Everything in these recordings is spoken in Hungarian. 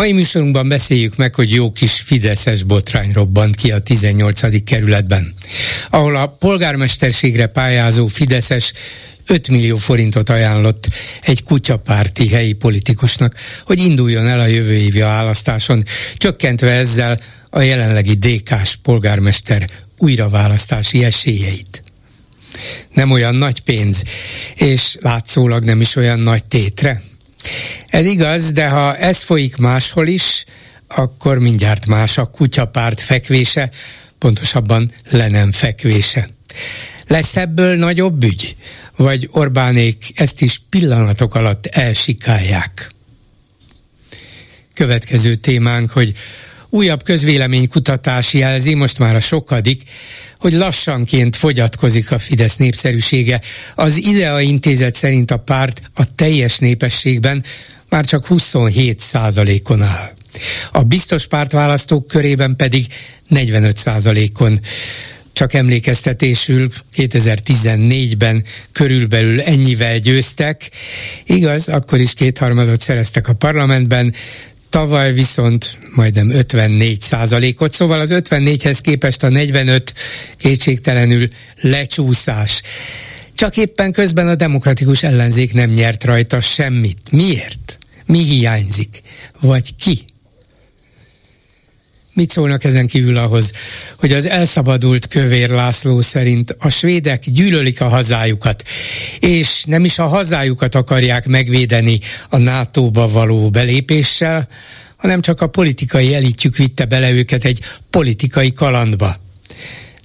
Mai műsorunkban beszéljük meg, hogy jó kis fideszes botrány robbant ki a 18. kerületben, ahol a polgármesterségre pályázó fideszes 5 millió forintot ajánlott egy kutyapárti helyi politikusnak, hogy induljon el a jövő évi választáson, csökkentve ezzel a jelenlegi DK-s polgármester újraválasztási esélyeit. Nem olyan nagy pénz, és látszólag nem is olyan nagy tétre. Ez igaz, de ha ez folyik máshol is, akkor mindjárt más a kutyapárt fekvése, pontosabban le nem fekvése. Lesz ebből nagyobb ügy? Vagy Orbánék ezt is pillanatok alatt elsikálják? Következő témánk, hogy újabb közvéleménykutatás jelzi, most már a sokadik, hogy lassanként fogyatkozik a Fidesz népszerűsége. Az IDEA intézet szerint a párt a teljes népességben már csak 27 százalékon áll. A biztos pártválasztók körében pedig 45 százalékon. Csak emlékeztetésül 2014-ben körülbelül ennyivel győztek. Igaz, akkor is kétharmadot szereztek a parlamentben, tavaly viszont majdnem 54 százalékot, szóval az 54-hez képest a 45 kétségtelenül lecsúszás. Csak éppen közben a demokratikus ellenzék nem nyert rajta semmit. Miért? Mi hiányzik? Vagy ki? Mit szólnak ezen kívül ahhoz, hogy az elszabadult kövér László szerint a svédek gyűlölik a hazájukat, és nem is a hazájukat akarják megvédeni a NATO-ba való belépéssel, hanem csak a politikai elitjük vitte bele őket egy politikai kalandba.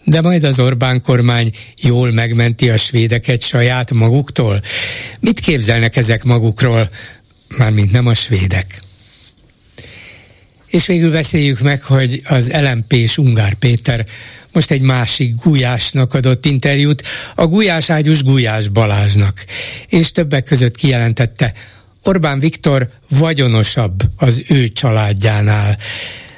De majd az Orbán kormány jól megmenti a svédeket saját maguktól. Mit képzelnek ezek magukról? Mármint nem a svédek. És végül beszéljük meg, hogy az lmp és Ungár Péter most egy másik Gulyásnak adott interjút, a Gulyás ágyus Gulyás Balázsnak, és többek között kijelentette, Orbán Viktor vagyonosabb az ő családjánál.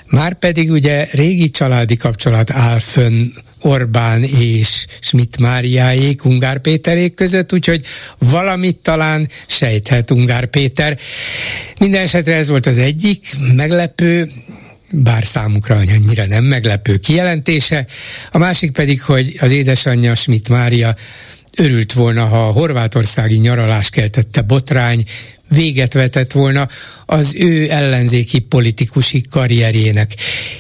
Márpedig ugye régi családi kapcsolat áll fönn Orbán és Schmidt Máriáék, Ungár Péterék között, úgyhogy valamit talán sejthet Ungár Péter. Minden esetre ez volt az egyik meglepő, bár számukra annyira nem meglepő kijelentése. A másik pedig, hogy az édesanyja Schmidt Mária örült volna, ha a horvátországi nyaralás keltette botrány véget vetett volna az ő ellenzéki politikusi karrierjének.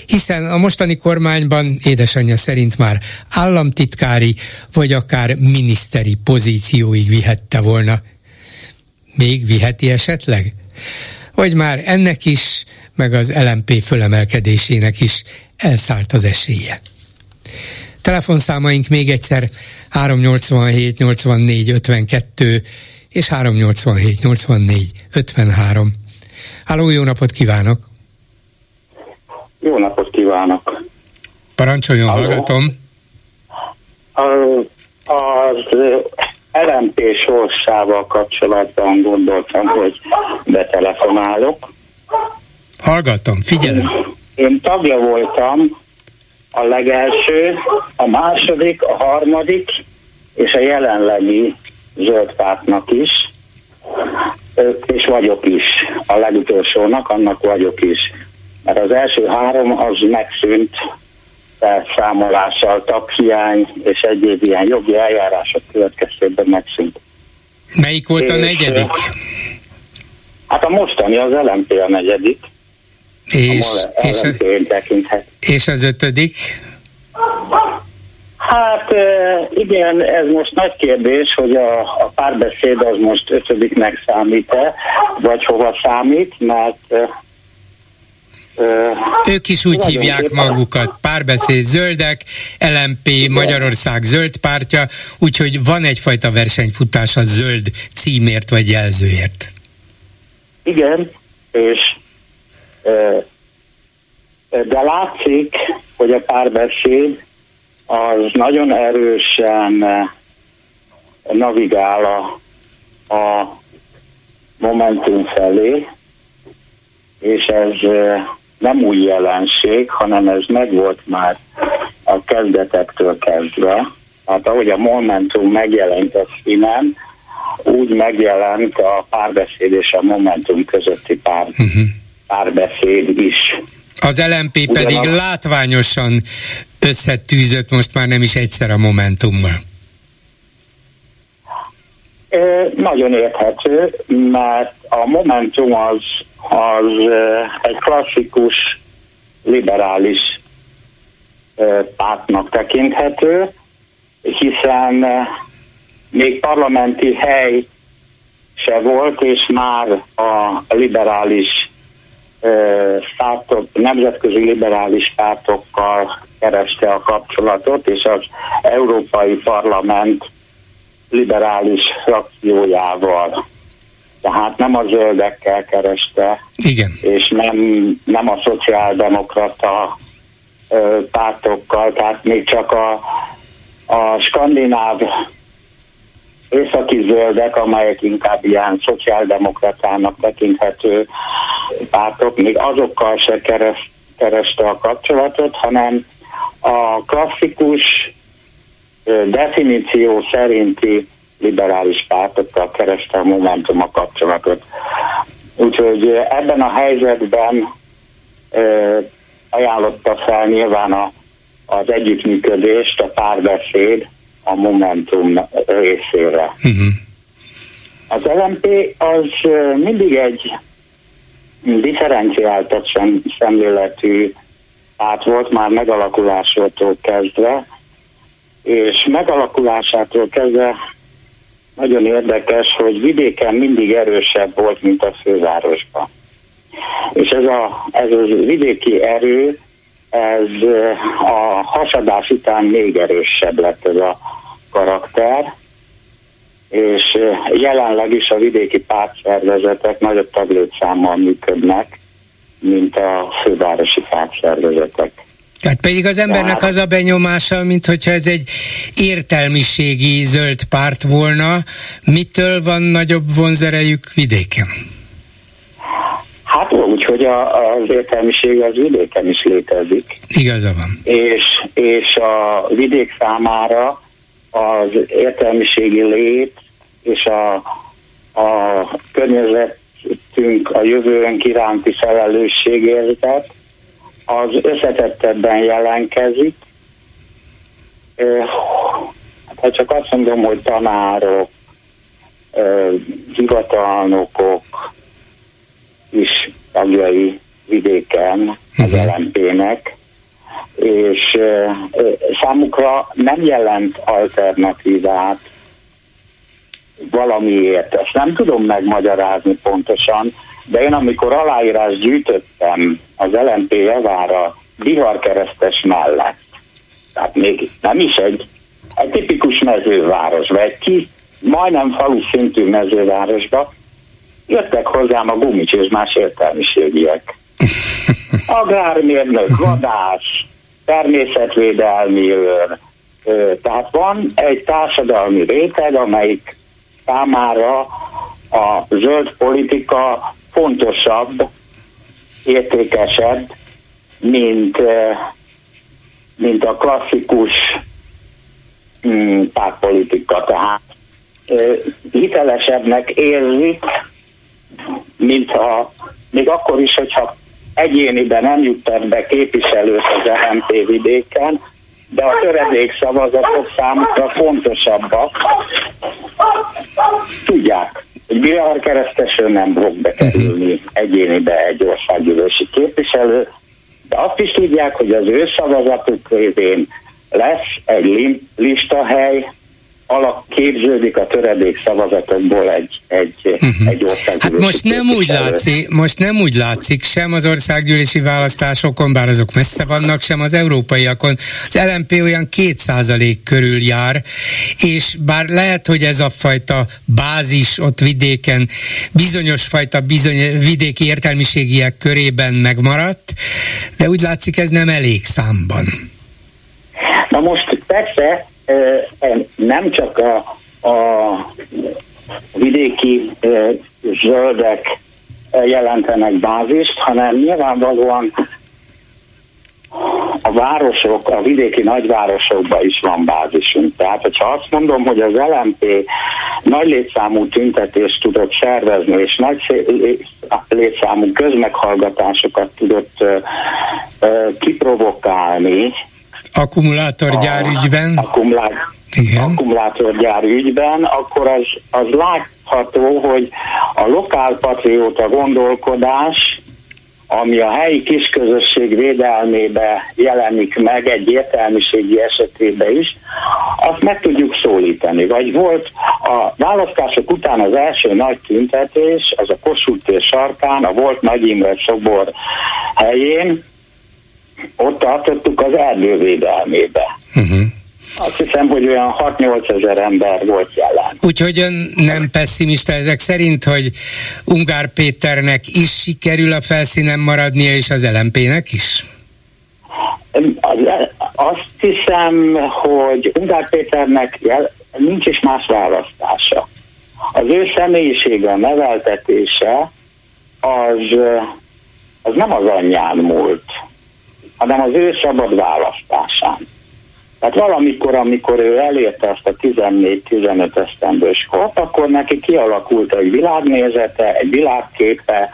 Hiszen a mostani kormányban édesanyja szerint már államtitkári vagy akár miniszteri pozícióig vihette volna. Még viheti esetleg? Vagy már ennek is, meg az LMP fölemelkedésének is elszállt az esélye. Telefonszámaink még egyszer 387 84 52 és 387 84 53. Háló, jó napot kívánok! Jó napot kívánok! Parancsoljon, Halló. hallgatom! Az LMP sorsával kapcsolatban gondoltam, hogy betelefonálok. Hallgatom, figyelem. Én tagja voltam a legelső, a második, a harmadik és a jelenlegi zöld pártnak is, és vagyok is. A legutolsónak, annak vagyok is. Mert az első három az megszűnt felszámolással, taphiány és egyéb ilyen jogi eljárások következtében megszűnt. Melyik volt és, a negyedik? Hát a mostani az LMP a negyedik. És, a és, a, és az ötödik? Hát igen, ez most nagy kérdés, hogy a, a párbeszéd az most ötödiknek számít-e, vagy hova számít, mert ők is úgy hívják magukat, párbeszéd zöldek, LMP. Magyarország zöld pártja, úgyhogy van egyfajta versenyfutás a zöld címért vagy jelzőért. Igen, és de látszik, hogy a párbeszéd az nagyon erősen navigál a, a Momentum felé, és ez nem új jelenség, hanem ez megvolt már a kezdetektől kezdve. Hát ahogy a Momentum megjelent a színen, úgy megjelent a párbeszéd és a Momentum közötti pár, uh-huh. párbeszéd is. Az LMP pedig Ugyanak... látványosan összetűzött most már nem is egyszer a Momentummal. Nagyon érthető, mert a Momentum az, az egy klasszikus liberális pártnak tekinthető, hiszen még parlamenti hely se volt, és már a liberális pártok, nemzetközi liberális pártokkal kereste a kapcsolatot, és az Európai Parlament liberális frakciójával. Tehát nem a zöldekkel kereste, Igen. és nem, nem a szociáldemokrata ö, pártokkal, tehát még csak a, a skandináv északi zöldek, amelyek inkább ilyen szociáldemokratának tekinthető pártok, még azokkal se keres, kereste a kapcsolatot, hanem a klasszikus definíció szerinti liberális pártokkal kereste a Momentum a kapcsolatot. Úgyhogy ebben a helyzetben ajánlotta fel nyilván a, az együttműködést, a párbeszéd a Momentum részére. Uh-huh. Az LMP az mindig egy differenciáltat szemléletű párt volt már megalakulásától kezdve, és megalakulásától kezdve nagyon érdekes, hogy vidéken mindig erősebb volt, mint a fővárosban. És ez a, ez a vidéki erő, ez a hasadás után még erősebb lett ez a karakter, és jelenleg is a vidéki pártszervezetek nagyobb taglétszámmal működnek, mint a fővárosi pártszervezetek. Tehát pedig az embernek az a benyomása, mint hogyha ez egy értelmiségi zöld párt volna. Mitől van nagyobb vonzerejük vidéken? Hát úgy, hogy a, az értelmiség az vidéken is létezik. Igaza van. És, és a vidék számára az értelmiségi lét és a, a környezetünk, a jövőnk iránti felelősségérzet az összetettebben jelenkezik. Hát, ha csak azt mondom, hogy tanárok, hivatalnokok is tagjai vidéken az uh-huh. LMP-nek, és számukra nem jelent alternatívát valamiért. Ezt nem tudom megmagyarázni pontosan, de én amikor aláírás gyűjtöttem az LMP javára Bihar keresztes mellett, tehát még nem is egy, egy tipikus mezőváros, vagy egy ki, majdnem falu szintű mezővárosba, jöttek hozzám a gumics és más értelmiségiek. Agrármérnök, vadás, természetvédelmi őr. Tehát van egy társadalmi réteg, amelyik számára a zöld politika fontosabb, értékesebb, mint, mint a klasszikus mm, pártpolitika. Tehát hitelesebbnek érzik, mint ha még akkor is, hogyha egyéniben nem juttat be képviselőt az LMP vidéken, de a töredék szavazatok számukra fontosabbak. Tudják, hogy Bihar keresztesről nem fog bekerülni egyénibe egy országgyűlési képviselő, de azt is tudják, hogy az ő szavazatuk révén lesz egy listahely alak képződik a töredék szavazatokból egy, egy, uh-huh. egy országgyűlési Hát most nem úgy látszik, most nem úgy látszik sem az országgyűlési választásokon, bár azok messze vannak, sem az európaiakon. Az LMP olyan kétszázalék körül jár, és bár lehet, hogy ez a fajta bázis ott vidéken bizonyos fajta bizony, vidéki értelmiségiek körében megmaradt, de úgy látszik ez nem elég számban. Na most persze nem csak a, a vidéki zöldek jelentenek bázist, hanem nyilvánvalóan a városok, a vidéki nagyvárosokban is van bázisunk. Tehát, hogyha azt mondom, hogy az LMP nagy létszámú tüntetést tudott szervezni, és nagy létszámú közmeghallgatásokat tudott uh, uh, kiprovokálni, Akkumulátorgyár ügyben? Akkumulá... Igen. akkumulátorgyár ügyben, akkor az, az látható, hogy a lokálpatrióta gondolkodás, ami a helyi kisközösség védelmébe jelenik meg egy értelmiségi esetében is, azt meg tudjuk szólítani. Vagy volt a választások után az első nagy tüntetés, az a Kossuth tér sarkán, a volt Nagy Imre szobor helyén, ott tartottuk az erdővédelmébe. Uh-huh. Azt hiszem, hogy olyan 6-8 ezer ember volt jelen. Úgyhogy ön nem pessimista ezek szerint, hogy Ungár Péternek is sikerül a felszínen maradnia, és az LMP-nek is? Az, azt hiszem, hogy Ungár Péternek jel, nincs is más választása. Az ő személyisége, a neveltetése az, az nem az anyján múlt hanem az ő szabad választásán. Tehát valamikor, amikor ő elérte azt a 14-15 esztendős kort, akkor neki kialakult egy világnézete, egy világképe,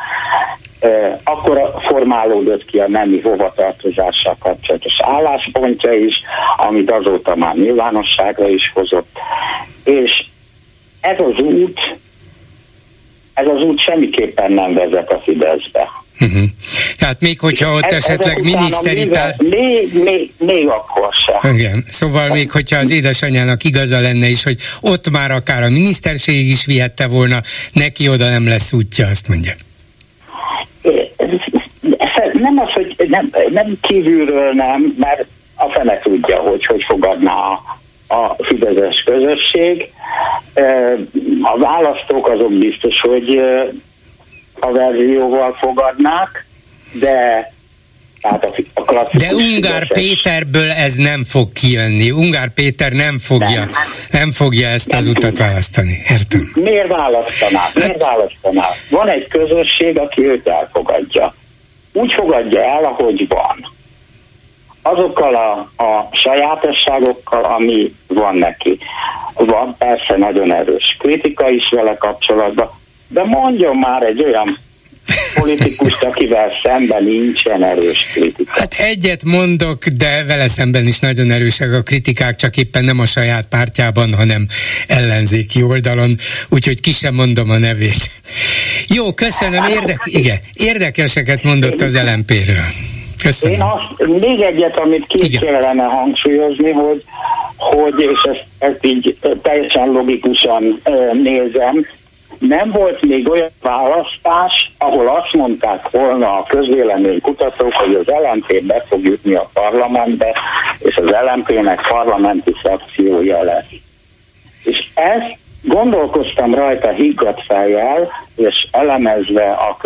akkor formálódott ki a nemi hovatartozással kapcsolatos álláspontja is, amit azóta már nyilvánosságra is hozott. És ez az út, ez az út semmiképpen nem vezet a Fideszbe Uh-huh. Tehát még hogyha ott ez, esetleg miniszteritást... Még, még, még akkor sem. Igen, szóval még hogyha az édesanyjának igaza lenne is, hogy ott már akár a miniszterség is vihette volna, neki oda nem lesz útja, azt mondja. Nem az, hogy nem, nem kívülről nem, mert a fene tudja, hogy hogy fogadná a, a fideszes közösség. A választók azok biztos, hogy a verzióval fogadnák, de tehát a, a De Ungár Péterből ez nem fog kijönni. Ungár Péter nem fogja, nem, nem fogja ezt nem az utat választani. Értem. Miért választaná? Miért választaná? Van egy közösség, aki őt elfogadja. Úgy fogadja el, ahogy van. Azokkal a, a sajátosságokkal, ami van neki. Van persze nagyon erős kritika is vele kapcsolatban, de mondjon már egy olyan politikust, akivel szemben nincsen erős kritika. Hát egyet mondok, de vele szemben is nagyon erősek a kritikák, csak éppen nem a saját pártjában, hanem ellenzéki oldalon, úgyhogy ki sem mondom a nevét. Jó, köszönöm, Érdek, igen, érdekeseket mondott az LMP-ről. Köszönöm. Én azt, még egyet, amit ki kellene hangsúlyozni, hogy, hogy és ezt, ezt így teljesen logikusan nézem, nem volt még olyan választás, ahol azt mondták volna a kutatók, hogy az LMP be fog jutni a parlamentbe, és az LMP-nek parlamenti szakciója lesz. És ezt gondolkoztam rajta higgadt fejjel, és elemezve a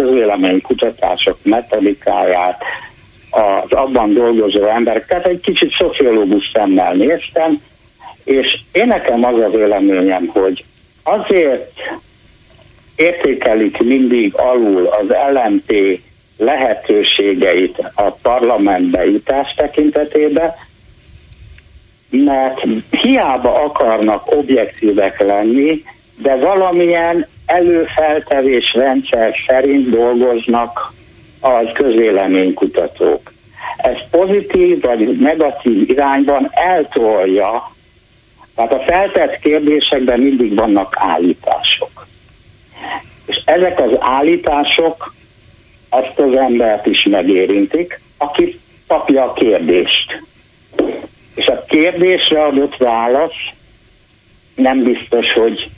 kutatások metodikáját, az abban dolgozó emberek, tehát egy kicsit szociológus szemmel néztem, és én nekem az a véleményem, hogy azért értékelik mindig alul az LMP lehetőségeit a parlamentbe jutás tekintetében, mert hiába akarnak objektívek lenni, de valamilyen előfeltevés rendszer szerint dolgoznak az közvéleménykutatók. Ez pozitív vagy negatív irányban eltolja, tehát a feltett kérdésekben mindig vannak állítások. És ezek az állítások azt az embert is megérintik, aki kapja a kérdést. És a kérdésre adott válasz nem biztos, hogy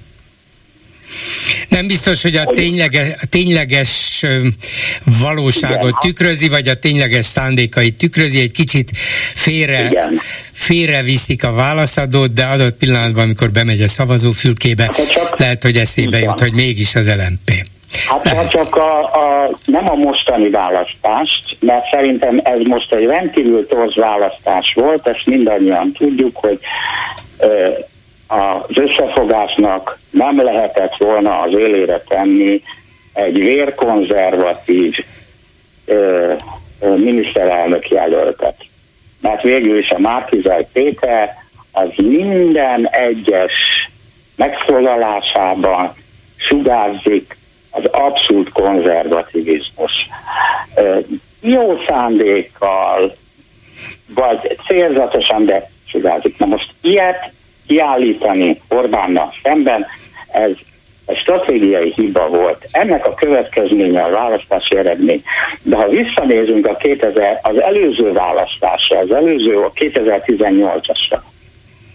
nem biztos, hogy a, tényleges, a tényleges valóságot Igen. tükrözi, vagy a tényleges szándékait tükrözi, egy kicsit félre, Igen. félre viszik a válaszadót, de adott pillanatban, amikor bemegy a szavazófülkébe, hát csak, lehet, hogy eszébe jut, hogy mégis az LMP. Hát ha csak a, a, nem a mostani választást, mert szerintem ez most egy rendkívül torz választás volt, ezt mindannyian tudjuk, hogy az összefogásnak nem lehetett volna az élére tenni egy vérkonzervatív ö, ö, miniszterelnök jelöltet. Mert végül is a Márkizaj Péter az minden egyes megszólalásában sugárzik az abszolút konzervativizmus. Ö, jó szándékkal, vagy célzatosan, de sugárzik. Na most ilyet kiállítani Orbánnal szemben, ez egy stratégiai hiba volt. Ennek a következménye a választási eredmény. De ha visszanézünk a 2000, az előző választásra, az előző a 2018-asra,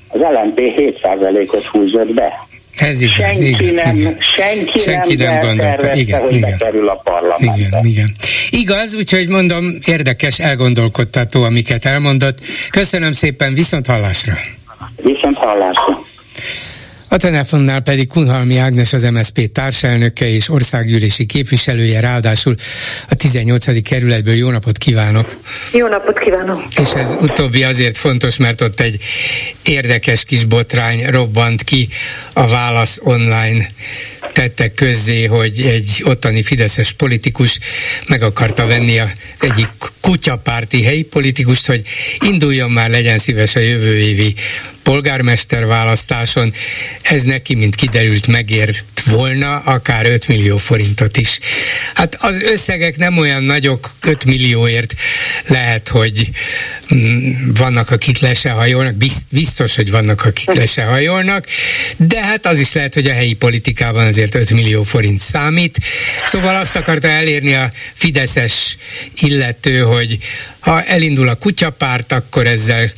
az LNP 7%-ot húzott be. Ez igaz, senki igen, nem, igen. Senki, senki nem, nem gondolta, igen, hogy igen. bekerül a parlamentbe. Igen, igen. Igaz, úgyhogy mondom, érdekes, elgondolkodtató, amiket elmondott. Köszönöm szépen, viszont hallásra! Viszont hallásra. A telefonnál pedig Kunhalmi Ágnes az MSZP társelnöke és országgyűlési képviselője, ráadásul a 18. kerületből. Jó napot kívánok! Jó napot kívánok! És ez utóbbi azért fontos, mert ott egy érdekes kis botrány robbant ki a Válasz online tettek közzé, hogy egy ottani fideszes politikus meg akarta venni az egyik kutyapárti helyi politikust, hogy induljon már, legyen szíves a jövő évi polgármester választáson. Ez neki, mint kiderült, megért volna akár 5 millió forintot is. Hát az összegek nem olyan nagyok, 5 millióért lehet, hogy mm, vannak, akik le se hajolnak, biztos, hogy vannak, akik le se hajolnak, de hát az is lehet, hogy a helyi politikában azért 5 millió forint számít. Szóval azt akarta elérni a fideszes illető, hogy ha elindul a kutyapárt, akkor ezzel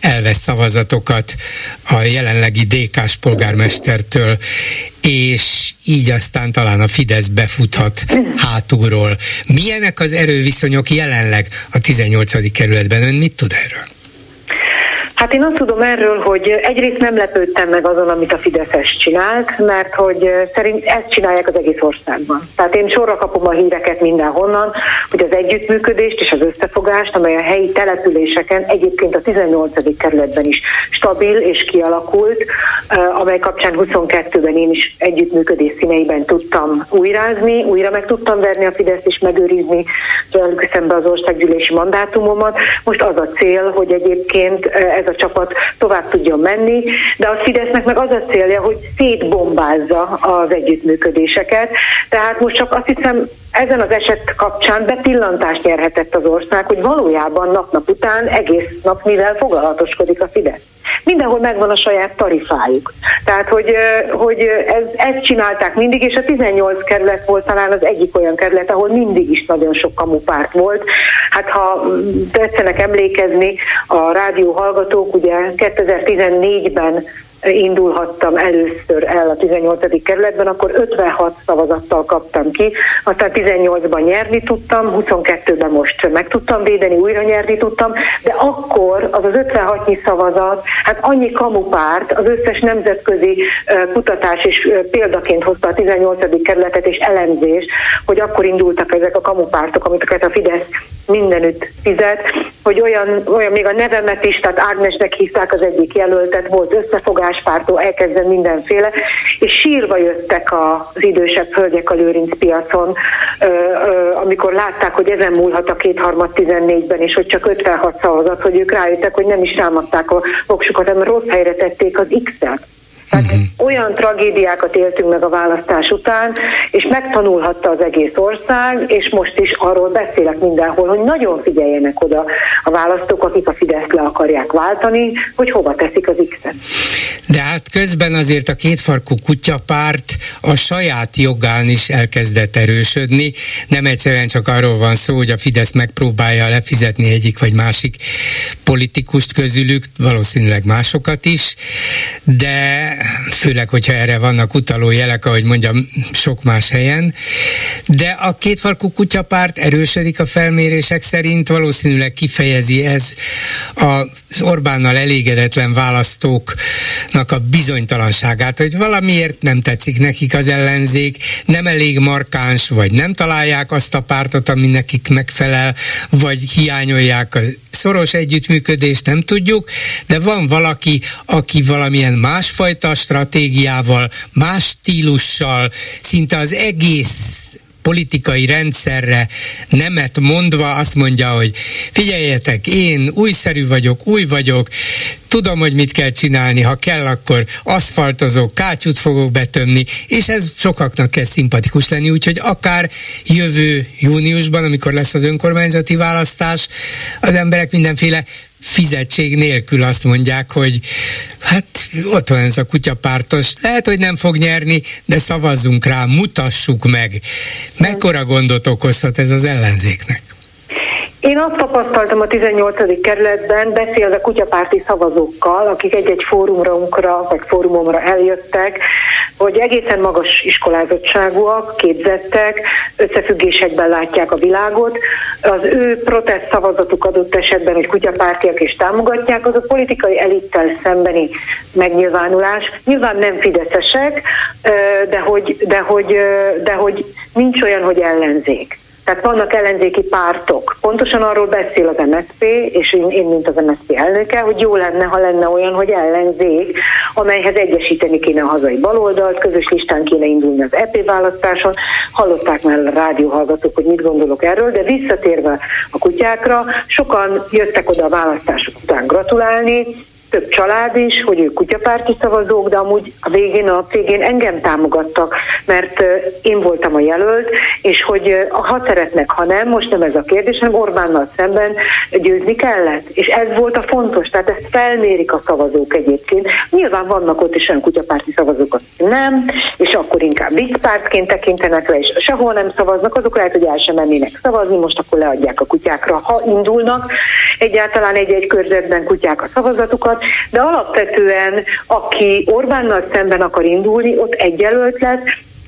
elvesz szavazatokat a jelenlegi DK-s polgármestertől, és így aztán talán a Fidesz befuthat hátulról. Milyenek az erőviszonyok jelenleg a 18. kerületben? Ön mit tud erről? Hát én azt tudom erről, hogy egyrészt nem lepődtem meg azon, amit a Fideszes csinált, mert hogy szerint ezt csinálják az egész országban. Tehát én sorra kapom a híreket mindenhonnan, hogy az együttműködést és az összefogást, amely a helyi településeken egyébként a 18. kerületben is stabil és kialakult, amely kapcsán 22-ben én is együttműködés színeiben tudtam újrázni, újra meg tudtam verni a Fidesz és megőrizni velük szembe az országgyűlési mandátumomat. Most az a cél, hogy egyébként ez ez a csapat tovább tudjon menni, de a Fidesznek meg az a célja, hogy szétbombázza az együttműködéseket. Tehát most csak azt hiszem, ezen az eset kapcsán bepillantást nyerhetett az ország, hogy valójában nap-nap után egész nap mivel foglalatoskodik a Fidesz. Mindenhol megvan a saját tarifájuk. Tehát, hogy, hogy ez, ezt csinálták mindig, és a 18 kerület volt talán az egyik olyan kerület, ahol mindig is nagyon sok kamupárt volt. Hát ha tetszenek emlékezni, a rádió hallgatók ugye 2014-ben indulhattam először el a 18. kerületben, akkor 56 szavazattal kaptam ki, aztán 18-ban nyerni tudtam, 22-ben most meg tudtam védeni, újra nyerni tudtam, de akkor az az 56 szavazat, hát annyi kamupárt, az összes nemzetközi kutatás és példaként hozta a 18. kerületet és elemzés, hogy akkor indultak ezek a kamupártok, amiket a Fidesz mindenütt fizet, hogy olyan, olyan még a nevemet is, tehát Ágnesnek hívták az egyik jelöltet, volt összefogáspártól, elkezdve mindenféle, és sírva jöttek az idősebb hölgyek a Lőrinc piacon, amikor látták, hogy ezen múlhat a kétharmad 14-ben, és hogy csak 56 szavazat, hogy ők rájöttek, hogy nem is támadták a voksukat, hanem rossz helyre tették az X-et. Tehát uh-huh. Olyan tragédiákat éltünk meg a választás után, és megtanulhatta az egész ország, és most is arról beszélek mindenhol, hogy nagyon figyeljenek oda a választók, akik a Fidesz le akarják váltani, hogy hova teszik az X-et. De hát közben azért a kétfarkú kutyapárt a saját jogán is elkezdett erősödni. Nem egyszerűen csak arról van szó, hogy a Fidesz megpróbálja lefizetni egyik vagy másik politikust közülük, valószínűleg másokat is, de főleg, hogyha erre vannak utaló jelek, ahogy mondjam, sok más helyen. De a kétfarkú kutyapárt erősödik a felmérések szerint, valószínűleg kifejezi ez az Orbánnal elégedetlen választóknak a bizonytalanságát, hogy valamiért nem tetszik nekik az ellenzék, nem elég markáns, vagy nem találják azt a pártot, ami nekik megfelel, vagy hiányolják a szoros együttműködést, nem tudjuk, de van valaki, aki valamilyen másfajta stratégiával, más stílussal, szinte az egész politikai rendszerre nemet mondva azt mondja, hogy figyeljetek, én újszerű vagyok, új vagyok, tudom, hogy mit kell csinálni, ha kell, akkor aszfaltozok, kátyút fogok betömni, és ez sokaknak kezd szimpatikus lenni, úgyhogy akár jövő júniusban, amikor lesz az önkormányzati választás, az emberek mindenféle fizetség nélkül azt mondják, hogy hát ott van ez a kutyapártos, lehet, hogy nem fog nyerni, de szavazzunk rá, mutassuk meg. Mekkora gondot okozhat ez az ellenzéknek? Én azt tapasztaltam a 18. kerületben, beszélve kutyapárti szavazókkal, akik egy-egy fórumra, vagy fórumomra eljöttek, hogy egészen magas iskolázottságúak, képzettek, összefüggésekben látják a világot. Az ő protest szavazatuk adott esetben, hogy kutyapártiak és támogatják, az a politikai elittel szembeni megnyilvánulás. Nyilván nem fideszesek, de hogy, de hogy, de hogy nincs olyan, hogy ellenzék. Tehát vannak ellenzéki pártok. Pontosan arról beszél az MSZP, és én, én mint az MSZP elnöke, hogy jó lenne, ha lenne olyan, hogy ellenzék, amelyhez egyesíteni kéne a hazai baloldalt, közös listán kéne indulni az EP választáson. Hallották már a rádióhallgatók, hogy mit gondolok erről, de visszatérve a kutyákra, sokan jöttek oda a választások után gratulálni, több család is, hogy ők kutyapárti szavazók, de amúgy a végén, a végén engem támogattak, mert én voltam a jelölt, és hogy ha szeretnek, ha nem, most nem ez a kérdés, hanem Orbánnal szemben győzni kellett. És ez volt a fontos, tehát ezt felmérik a szavazók egyébként. Nyilván vannak ott is olyan kutyapárti szavazók, akik nem, és akkor inkább pártként tekintenek le, és sehol nem szavaznak, azok lehet, hogy el sem mennének szavazni, most akkor leadják a kutyákra, ha indulnak. Egyáltalán egy-egy körzetben kutyák a szavazatukat, de alapvetően aki Orbánnal szemben akar indulni, ott egy jelölt lesz,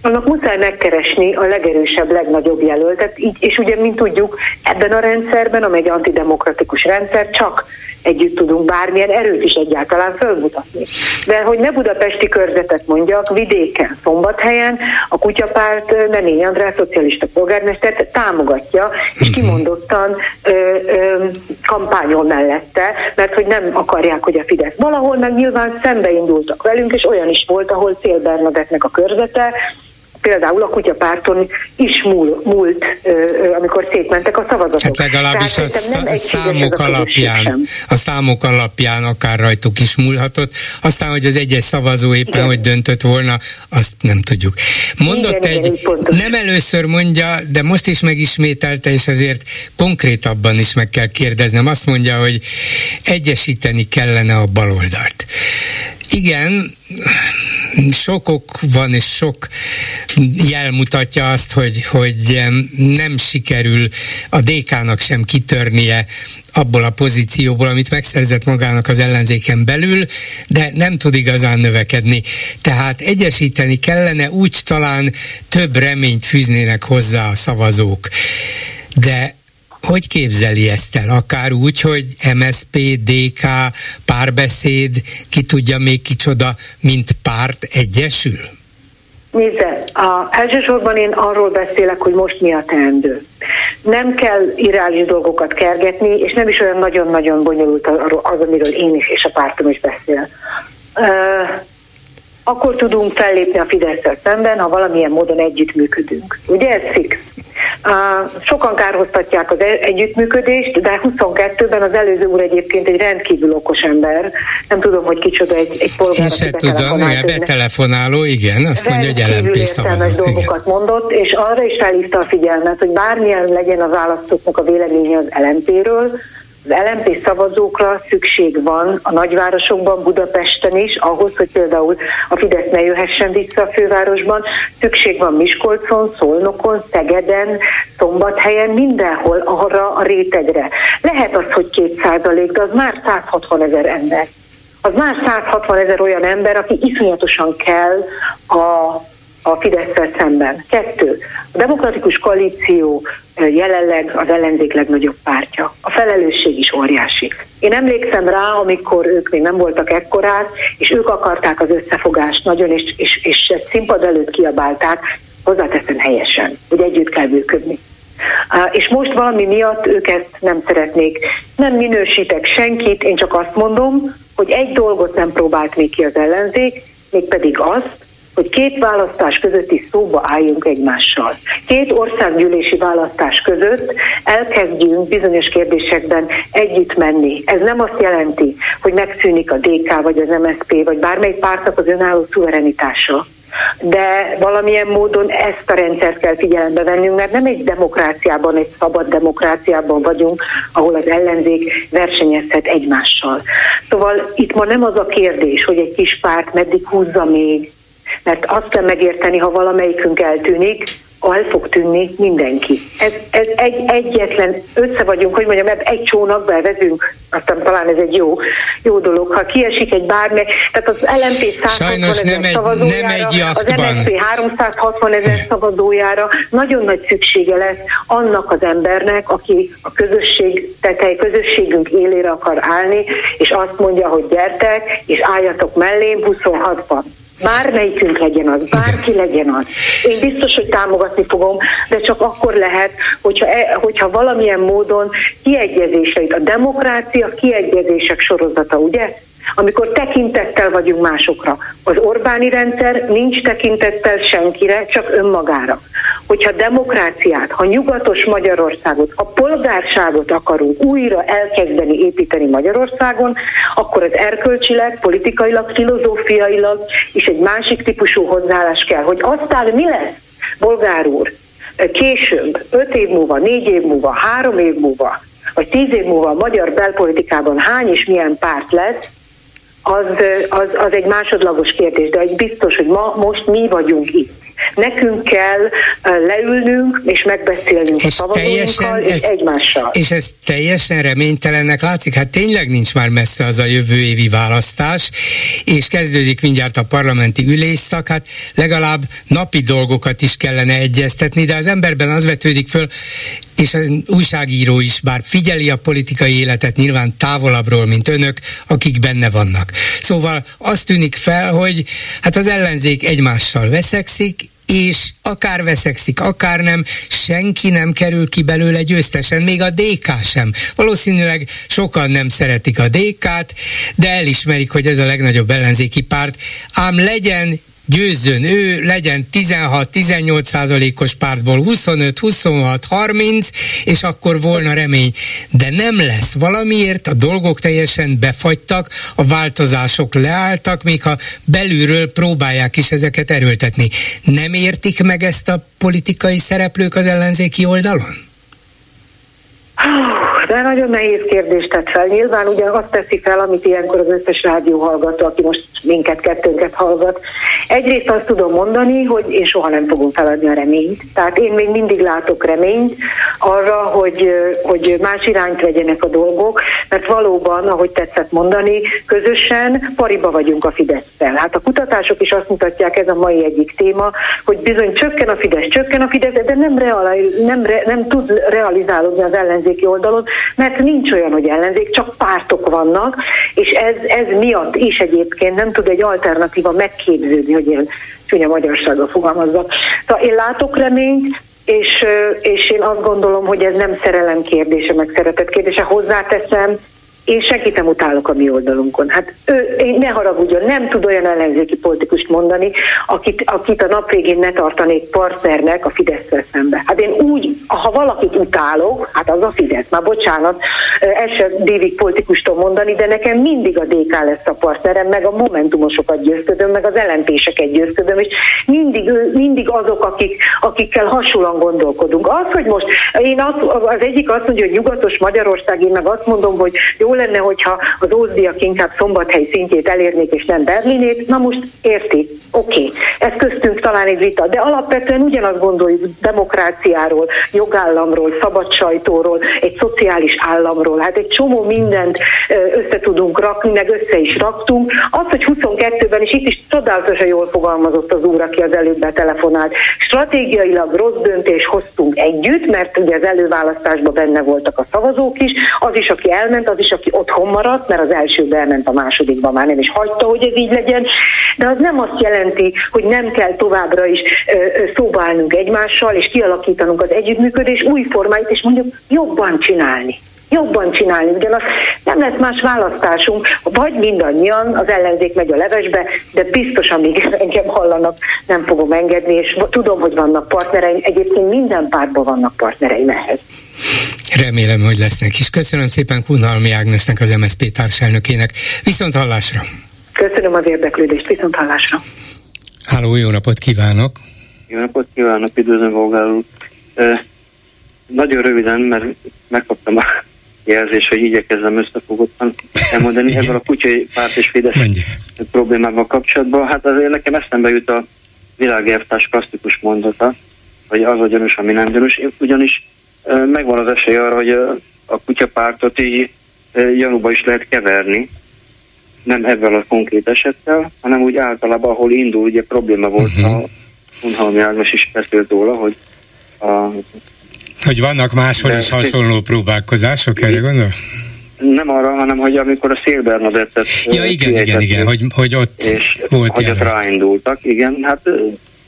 annak muszáj megkeresni a legerősebb, legnagyobb jelöltet, és ugye, mint tudjuk, ebben a rendszerben, amely egy antidemokratikus rendszer, csak együtt tudunk bármilyen erőt is egyáltalán fölmutatni. De hogy ne budapesti körzetet mondjak, vidéken, szombathelyen a kutyapárt Nemény András szocialista polgármestert támogatja, és mhm. kimondottan ö, ö, kampányol mellette, mert hogy nem akarják, hogy a Fidesz valahol, meg nyilván szembe indultak velünk, és olyan is volt, ahol Szél Bernadettnek a körzete, például a kutyapárton is múl, múlt, amikor szétmentek a szavazatok. Hát legalábbis Tehát, a, a számok alapján, a számok alapján akár rajtuk is múlhatott. Aztán, hogy az egyes szavazó éppen igen. hogy döntött volna, azt nem tudjuk. Mondott igen, egy, igen, nem először mondja, de most is megismételte, és azért konkrétabban is meg kell kérdeznem. Azt mondja, hogy egyesíteni kellene a baloldalt. Igen, sok ok van, és sok jel mutatja azt, hogy, hogy nem sikerül a DK-nak sem kitörnie abból a pozícióból, amit megszerzett magának az ellenzéken belül, de nem tud igazán növekedni. Tehát egyesíteni kellene, úgy talán több reményt fűznének hozzá a szavazók. De hogy képzeli ezt el? Akár úgy, hogy MSP, DK, párbeszéd, ki tudja még kicsoda, mint párt egyesül? Nézze, a, elsősorban én arról beszélek, hogy most mi a teendő. Nem kell irányos dolgokat kergetni, és nem is olyan nagyon-nagyon bonyolult az, amiről én is és a pártom is beszél. Uh, akkor tudunk fellépni a fidesz szemben, ha valamilyen módon együttműködünk. Ugye ez fix? Sokan kárhoztatják az e- együttműködést, de 22-ben az előző úr egyébként egy rendkívül okos ember. Nem tudom, hogy kicsoda egy, egy polgár. Én se tudom, ilyen betelefonáló, igen, azt mondja, hogy LMP szavazó. dolgokat igen. mondott, és arra is felhívta a figyelmet, hogy bármilyen legyen a választóknak a véleménye az LMP-ről, az LMP szavazókra szükség van a nagyvárosokban, Budapesten is, ahhoz, hogy például a Fidesz ne jöhessen vissza a fővárosban. Szükség van Miskolcon, Szolnokon, Szegeden, Szombathelyen, mindenhol arra a rétegre. Lehet az, hogy két százalék, de az már 160 ezer ember. Az már 160 ezer olyan ember, aki iszonyatosan kell a a fidesz szemben. Kettő, a demokratikus koalíció jelenleg az ellenzék legnagyobb pártja. A felelősség is óriási. Én emlékszem rá, amikor ők még nem voltak ekkorák, és ők akarták az összefogást nagyon, és, és, és színpad előtt kiabálták, hozzáteszem helyesen, hogy együtt kell működni. És most valami miatt ők ezt nem szeretnék. Nem minősítek senkit, én csak azt mondom, hogy egy dolgot nem próbált még ki az ellenzék, mégpedig azt, hogy két választás közötti szóba álljunk egymással. Két országgyűlési választás között elkezdjünk bizonyos kérdésekben együtt menni. Ez nem azt jelenti, hogy megszűnik a DK, vagy az MSZP, vagy bármelyik pártnak az önálló szuverenitása de valamilyen módon ezt a rendszert kell figyelembe vennünk, mert nem egy demokráciában, egy szabad demokráciában vagyunk, ahol az ellenzék versenyezhet egymással. Szóval itt ma nem az a kérdés, hogy egy kis párt meddig húzza még, mert azt kell megérteni, ha valamelyikünk eltűnik, el fog tűnni mindenki. Ez, ez egy, egyetlen, össze vagyunk, hogy mondjam, egy csónakba vezünk, aztán talán ez egy jó, jó dolog. Ha kiesik egy bármely, tehát az LMP 160 ezer nem egy az MSZP 360 ezer szavazójára nagyon nagy szüksége lesz annak az embernek, aki a közösség, tetej közösségünk élére akar állni, és azt mondja, hogy gyertek, és álljatok mellém 26-ban. Bármelyikünk legyen az, bárki legyen az. Én biztos, hogy támogatni fogom, de csak akkor lehet, hogyha, e, hogyha valamilyen módon kiegyezésre, a demokrácia kiegyezések sorozata, ugye? Amikor tekintettel vagyunk másokra. Az Orbáni rendszer nincs tekintettel senkire, csak önmagára. Hogyha demokráciát, ha nyugatos Magyarországot, a polgárságot akarunk újra elkezdeni építeni Magyarországon, akkor az erkölcsileg, politikailag, filozófiailag is egy másik típusú hozzáállás kell, hogy aztán mi lesz, bolgár úr, később, öt év múlva, négy év múlva, három év múlva, vagy tíz év múlva a magyar belpolitikában hány és milyen párt lesz, az, az, az egy másodlagos kérdés, de egy biztos, hogy ma most mi vagyunk itt. Nekünk kell leülnünk és megbeszélnünk és a szavazóinkkal és ez, egymással. És ez teljesen reménytelennek látszik, hát tényleg nincs már messze az a jövő évi választás, és kezdődik mindjárt a parlamenti ülésszak, hát legalább napi dolgokat is kellene egyeztetni, de az emberben az vetődik föl, és az újságíró is, bár figyeli a politikai életet nyilván távolabbról, mint önök, akik benne vannak. Szóval azt tűnik fel, hogy hát az ellenzék egymással veszekszik, és akár veszekszik, akár nem, senki nem kerül ki belőle győztesen, még a DK sem. Valószínűleg sokan nem szeretik a DK-t, de elismerik, hogy ez a legnagyobb ellenzéki párt, ám legyen győzzön ő, legyen 16-18 százalékos pártból 25, 26, 30, és akkor volna remény. De nem lesz. Valamiért a dolgok teljesen befagytak, a változások leálltak, még ha belülről próbálják is ezeket erőltetni. Nem értik meg ezt a politikai szereplők az ellenzéki oldalon? De nagyon nehéz kérdést tett fel. Nyilván ugye azt teszi fel, amit ilyenkor az összes rádió hallgató, aki most minket, kettőnket hallgat. Egyrészt azt tudom mondani, hogy én soha nem fogom feladni a reményt. Tehát én még mindig látok reményt arra, hogy, hogy más irányt vegyenek a dolgok, mert valóban, ahogy tetszett mondani, közösen pariba vagyunk a Fidesz-tel. Hát a kutatások is azt mutatják, ez a mai egyik téma, hogy bizony csökken a Fidesz, csökken a Fidesz, de nem, reali, nem, re, nem tud realizálódni az ellenzéki oldalon, mert nincs olyan, hogy ellenzék, csak pártok vannak, és ez, ez miatt is egyébként nem tud egy alternatíva megképződni, hogy ilyen csúnya magyarsággal fogalmazzak. Szóval én látok reményt, és, és én azt gondolom, hogy ez nem szerelem kérdése, meg szeretet kérdése. Hozzáteszem, én senkit nem utálok a mi oldalunkon. Hát ő, ne haragudjon, nem tud olyan ellenzéki politikust mondani, akit, akit a nap végén ne tartanék partnernek a fidesz szembe. Hát én úgy, ha valakit utálok, hát az a Fidesz, már bocsánat, ez se dévig politikustól mondani, de nekem mindig a DK lesz a partnerem, meg a momentumosokat győzködöm, meg az ellentéseket győzködöm, és mindig, mindig azok, akik, akikkel hasonlóan gondolkodunk. Az, hogy most én az, az egyik azt mondja, hogy nyugatos Magyarország, én meg azt mondom, hogy jó lenne, hogyha az ózdiak inkább szombathely szintjét elérnék, és nem Berlinét. Na most érti, oké, okay. ez köztünk talán egy vita, de alapvetően ugyanazt gondoljuk demokráciáról, jogállamról, szabad sajtóról, egy szociális államról. Hát egy csomó mindent össze tudunk rakni, meg össze is raktunk. Az, hogy 22-ben, és itt is csodálatosan jól fogalmazott az úr, aki az előbb telefonált, stratégiailag rossz döntés hoztunk együtt, mert ugye az előválasztásban benne voltak a szavazók is, az is, aki elment, az is, aki otthon maradt, mert az elsőbe elment, a másodikban már nem is hagyta, hogy ez így legyen, de az nem azt jelenti, hogy nem kell továbbra is szóba állnunk egymással, és kialakítanunk az együttműködés új formáit, és mondjuk jobban csinálni. Jobban csinálni, ugyanazt nem lesz más választásunk, vagy mindannyian az ellenzék megy a levesbe, de biztos, amíg engem hallanak, nem fogom engedni, és tudom, hogy vannak partnereim, egyébként minden pártban vannak partnereim ehhez. Remélem, hogy lesznek is. Köszönöm szépen Kunhalmi Ágnesnek, az MSZP társelnökének. Viszont hallásra! Köszönöm az érdeklődést, viszont hallásra! Háló, jó napot kívánok! Jó napot kívánok, üdvözlöm, Volgár úr! Nagyon röviden, mert megkaptam a jelzés, hogy igyekezzem összefogottan elmondani ebből a kutyai párt és Fidesz Mondja. problémával kapcsolatban. Hát azért nekem eszembe jut a világértás klasszikus mondata, hogy az a gyanús, ami nem gyanús. Ugyanis megvan az esély arra, hogy a kutyapártot így gyanúba is lehet keverni, nem ebben a konkrét esettel, hanem úgy általában, ahol indul, ugye probléma volt, uh-huh. a Unhalmi Ágnes is beszélt róla, hogy a hogy vannak máshol is hasonló próbálkozások, erre gondol? Nem arra, hanem hogy amikor a Szél Bernadettet... Ja, igen, igen, igen, hogy, hogy ott és volt hogy ott ráindultak, igen. Hát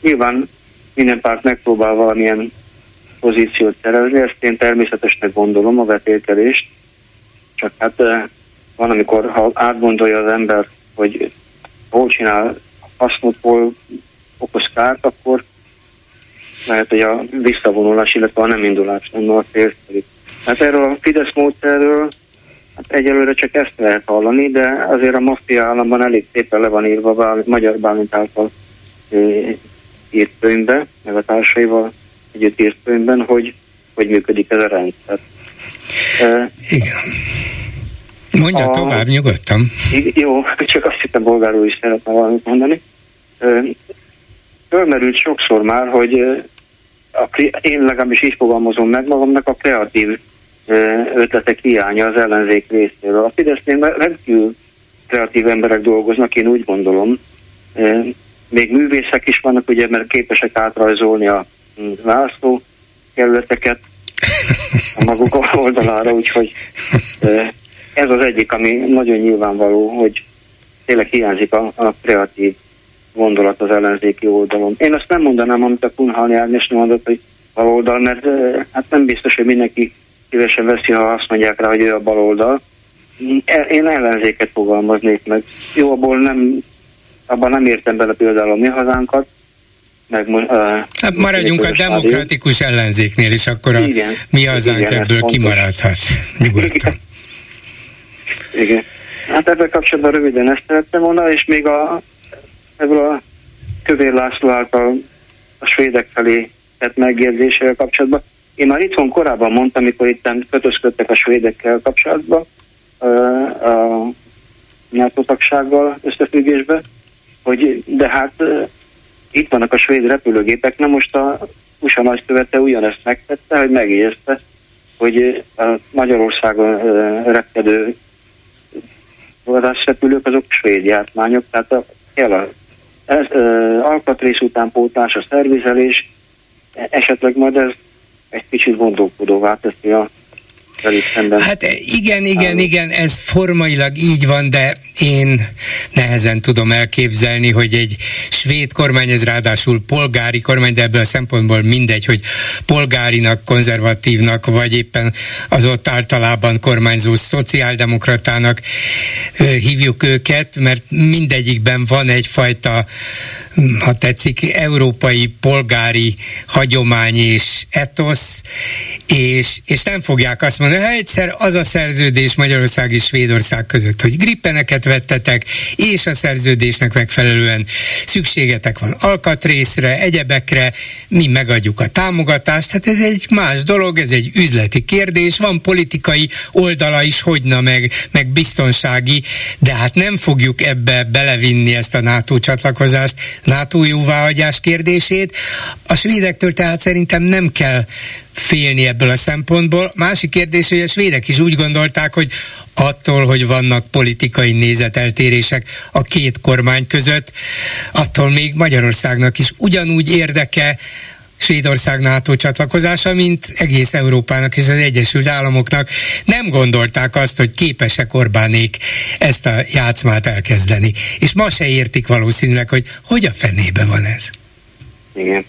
nyilván minden párt megpróbál valamilyen pozíciót szerezni, ezt én természetesnek gondolom, a vetélkedést. Csak hát van, amikor ha átgondolja az ember, hogy hol csinál hasznot, hol okoz kárt, akkor lehet, hogy a visszavonulás, illetve a nem indulás lenne a célszerű. Hát erről a Fidesz módszerről hát egyelőre csak ezt lehet hallani, de azért a maffia államban elég szépen le van írva a Magyar Bálint által írt könyvbe, meg a társaival együtt írt könyvben, hogy hogy működik ez a rendszer. Igen. Mondja a, tovább, nyugodtan. Jó, csak azt hittem bolgárul is szeretne valamit mondani fölmerült sokszor már, hogy a, én legalábbis így fogalmazom meg magamnak a kreatív ötletek hiánya az ellenzék részéről. A Fidesznél rendkívül kreatív emberek dolgoznak, én úgy gondolom. Még művészek is vannak, ugye, mert képesek átrajzolni a választó kerületeket a maguk oldalára, úgyhogy ez az egyik, ami nagyon nyilvánvaló, hogy tényleg hiányzik a, a kreatív gondolat az ellenzéki oldalon. Én azt nem mondanám, amit a Kunhalni Ágnes mondott, hogy baloldal, mert hát nem biztos, hogy mindenki szívesen veszi, ha azt mondják rá, hogy ő a baloldal. Én ellenzéket fogalmaznék meg. Jó, abból nem, abban nem értem bele például a mi hazánkat, meg, uh, hát maradjunk a demokratikus ellenzéknél, és akkor a igen, mi hazánk igen, ebből kimaradhat. Nyugodtan. Igen. igen. Hát ebben kapcsolatban röviden ezt szerettem volna, és még a ebből a Kövér László által a svédek felé tett megjegyzésével kapcsolatban. Én már itthon korábban mondtam, amikor itt kötözködtek a svédekkel kapcsolatban, a NATO tagsággal összefüggésbe, hogy de hát itt vannak a svéd repülőgépek, na most a USA nagykövete ugyanezt megtette, hogy megjegyezte, hogy a Magyarországon repkedő vadászrepülők azok svéd jártmányok, tehát a, kell a ez, ö, alkatrész utánpótlás, a szervizelés, esetleg majd ez egy kicsit gondolkodóvá teszi a Hát igen, igen, igen, ez formailag így van, de én nehezen tudom elképzelni, hogy egy svéd kormány, ez ráadásul polgári kormány, de ebből a szempontból mindegy, hogy polgárinak, konzervatívnak, vagy éppen az ott általában kormányzó szociáldemokratának hívjuk őket, mert mindegyikben van egyfajta ha tetszik, európai polgári hagyomány és etosz, és, és nem fogják azt mondani, ha egyszer az a szerződés Magyarország és Svédország között, hogy grippeneket vettetek, és a szerződésnek megfelelően szükségetek van alkatrészre, egyebekre, mi megadjuk a támogatást, hát ez egy más dolog, ez egy üzleti kérdés, van politikai oldala is, hogyna meg, meg biztonsági, de hát nem fogjuk ebbe belevinni ezt a NATO csatlakozást, NATO jóváhagyás kérdését. A svédektől tehát szerintem nem kell félni ebből a szempontból. Másik kérdés, hogy a svédek is úgy gondolták, hogy attól, hogy vannak politikai nézeteltérések a két kormány között, attól még Magyarországnak is ugyanúgy érdeke Svédország NATO csatlakozása, mint egész Európának és az Egyesült Államoknak. Nem gondolták azt, hogy képesek Orbánék ezt a játszmát elkezdeni. És ma se értik valószínűleg, hogy hogy a fenébe van ez. Igen.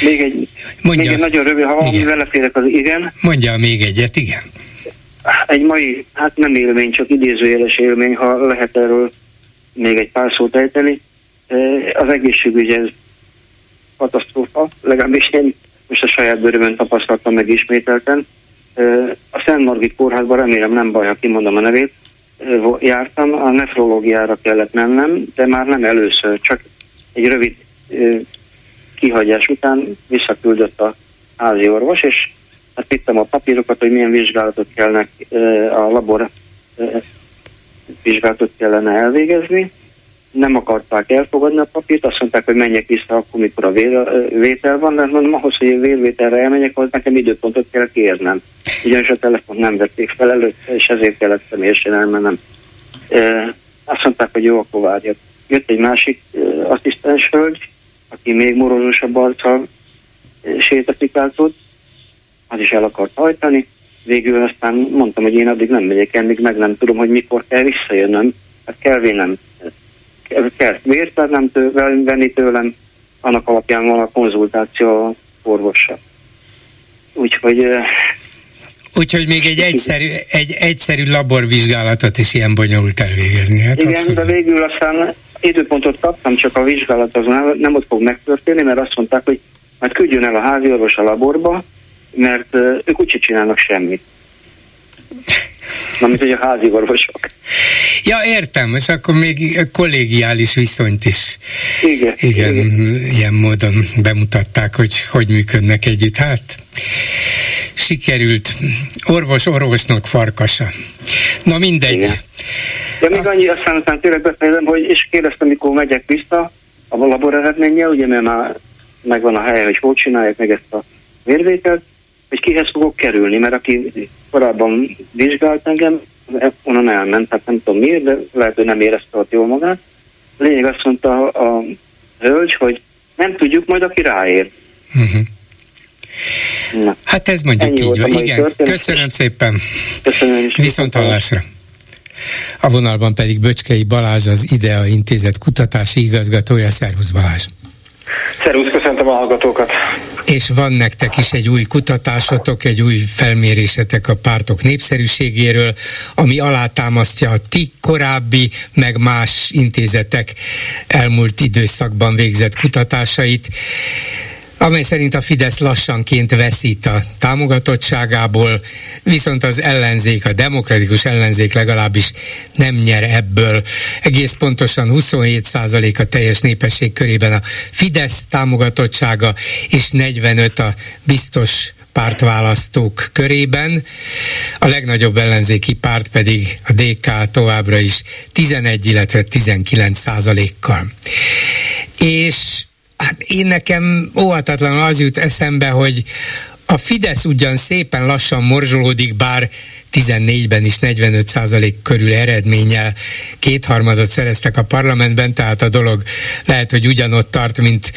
Még egy, Mondja. még egy nagyon rövid, ha valami beleférek az igen. Mondja még egyet, igen. Egy mai, hát nem élmény, csak idézőjeles élmény, ha lehet erről még egy pár szót ejteni. Az egészségügy ez katasztrófa, legalábbis én most a saját bőrömön tapasztaltam meg ismételten. A Szent Margit kórházban remélem nem baj, ha kimondom a nevét, jártam, a nefrológiára kellett mennem, de már nem először, csak egy rövid kihagyás után visszaküldött a házi orvos, és hát vittem a papírokat, hogy milyen vizsgálatot kellene a labor vizsgálatot kellene elvégezni, nem akarták elfogadni a papírt, azt mondták, hogy menjek vissza akkor, mikor a vétel van, mert mondom, ahhoz, hogy a vérvételre elmenjek, az nekem időpontot kell kérnem. Ugyanis a telefont nem vették fel előtte, és ezért kellett személyesen elmennem. E, azt mondták, hogy jó, akkor várjak. Jött egy másik e, asszisztens hölgy, aki még morozósabb arccal sétapikáltott, az is el akart hajtani. Végül aztán mondtam, hogy én addig nem megyek el, még meg nem tudom, hogy mikor kell visszajönnöm. Hát kell nem kell vért venni tőlem, annak alapján van a konzultáció orvossal. Úgyhogy Úgyhogy még egy egyszerű, egy egyszerű laborvizsgálatot is ilyen bonyolult elvégezni. Hát Igen, abszolút. de végül aztán időpontot kaptam, csak a vizsgálat az nem, nem ott fog megtörténni, mert azt mondták, hogy majd küldjön el a házi orvos a laborba, mert ők úgyse csinálnak semmit. Na, mint hogy a házi orvosok. Ja, értem, és akkor még kollégiális viszonyt is. Igen, igen, igen. ilyen módon bemutatták, hogy hogy működnek együtt. Hát sikerült. Orvos orvosnak farkasa. Na mindegy. Igen. De még annyi, aztán, aztán tényleg befejezem, hogy és kérdeztem, mikor megyek vissza a labor eredménye, ugye, mert már megvan a hely, hogy hol csinálják meg ezt a vérvételt, hogy kihez fogok kerülni, mert aki korábban vizsgált engem, onnan elment, hát nem tudom miért, de lehet, hogy nem érezte ott jól magát. A lényeg azt mondta a, a hölgy, hogy nem tudjuk, majd aki ráér. Uh-huh. Na. Hát ez mondjuk így van. Igen, történet. köszönöm szépen. Köszönöm is. Viszont hallásra. A vonalban pedig Böcskei Balázs, az IDEA Intézet kutatási igazgatója. Szervusz Balázs! Szervusz, köszöntöm a hallgatókat! És van nektek is egy új kutatásotok, egy új felmérésetek a pártok népszerűségéről, ami alátámasztja a ti korábbi, meg más intézetek elmúlt időszakban végzett kutatásait amely szerint a Fidesz lassanként veszít a támogatottságából, viszont az ellenzék, a demokratikus ellenzék legalábbis nem nyer ebből. Egész pontosan 27% a teljes népesség körében a Fidesz támogatottsága, és 45 a biztos pártválasztók körében. A legnagyobb ellenzéki párt pedig a DK továbbra is 11, illetve 19 százalékkal. És Hát én nekem óhatatlanul az jut eszembe, hogy a Fidesz ugyan szépen lassan morzsolódik, bár 14-ben is 45 százalék körül eredménnyel kétharmadot szereztek a parlamentben, tehát a dolog lehet, hogy ugyanott tart, mint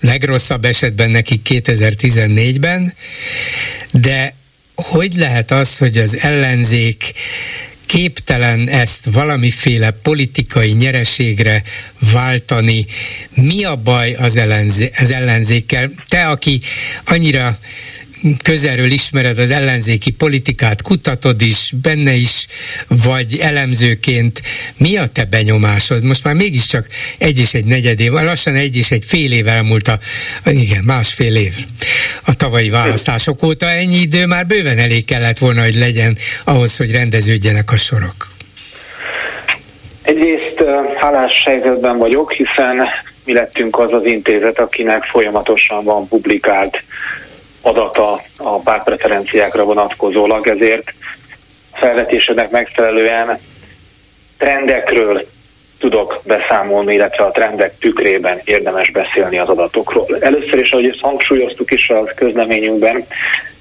legrosszabb esetben nekik 2014-ben, de hogy lehet az, hogy az ellenzék képtelen ezt valamiféle politikai nyereségre váltani. Mi a baj az, ellenzé- az ellenzékkel? Te, aki annyira közelről ismered az ellenzéki politikát, kutatod is, benne is vagy elemzőként. Mi a te benyomásod? Most már mégiscsak egy és egy negyed év, lassan egy és egy fél év elmúlt a, igen, másfél év a tavalyi választások óta. Ennyi idő már bőven elég kellett volna, hogy legyen ahhoz, hogy rendeződjenek a sorok. Egyrészt hálás helyzetben vagyok, hiszen mi lettünk az az intézet, akinek folyamatosan van publikált adata a pártpreferenciákra vonatkozólag, ezért felvetésednek megfelelően trendekről tudok beszámolni, illetve a trendek tükrében érdemes beszélni az adatokról. Először is, ahogy ezt hangsúlyoztuk is a közleményünkben,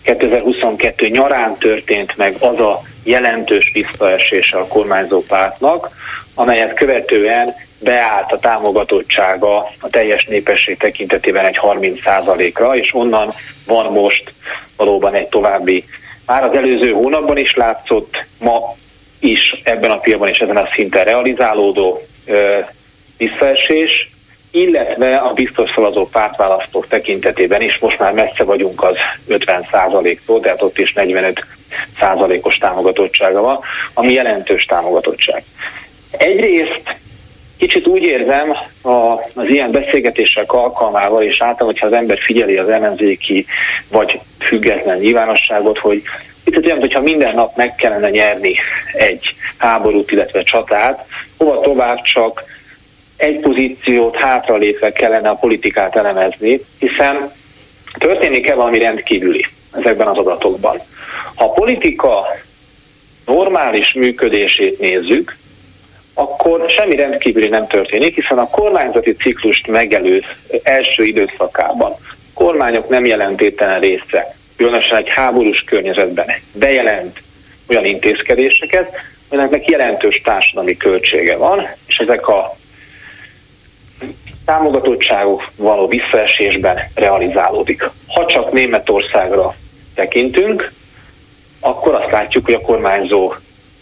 2022 nyarán történt meg az a jelentős visszaesése a kormányzó pártnak, amelyet követően beállt a támogatottsága a teljes népesség tekintetében egy 30%-ra, és onnan van most valóban egy további, már az előző hónapban is látszott, ma is ebben a pillanatban és ezen a szinten realizálódó ö, visszaesés, illetve a biztos szavazó pártválasztók tekintetében is most már messze vagyunk az 50%-tól, tehát ott is 45%-os támogatottsága van, ami jelentős támogatottság. Egyrészt Kicsit úgy érzem a, az ilyen beszélgetések alkalmával, és általában, hogyha az ember figyeli az ellenzéki vagy független nyilvánosságot, hogy itt olyan, hogyha minden nap meg kellene nyerni egy háborút, illetve csatát, hova tovább csak egy pozíciót hátralépve kellene a politikát elemezni, hiszen történik-e valami rendkívüli ezekben az adatokban. Ha a politika normális működését nézzük, akkor semmi rendkívüli nem történik, hiszen a kormányzati ciklust megelőz első időszakában kormányok nem jelentételen részre, különösen egy háborús környezetben bejelent olyan intézkedéseket, aminek jelentős társadalmi költsége van, és ezek a támogatottságok való visszaesésben realizálódik. Ha csak Németországra tekintünk, akkor azt látjuk, hogy a kormányzó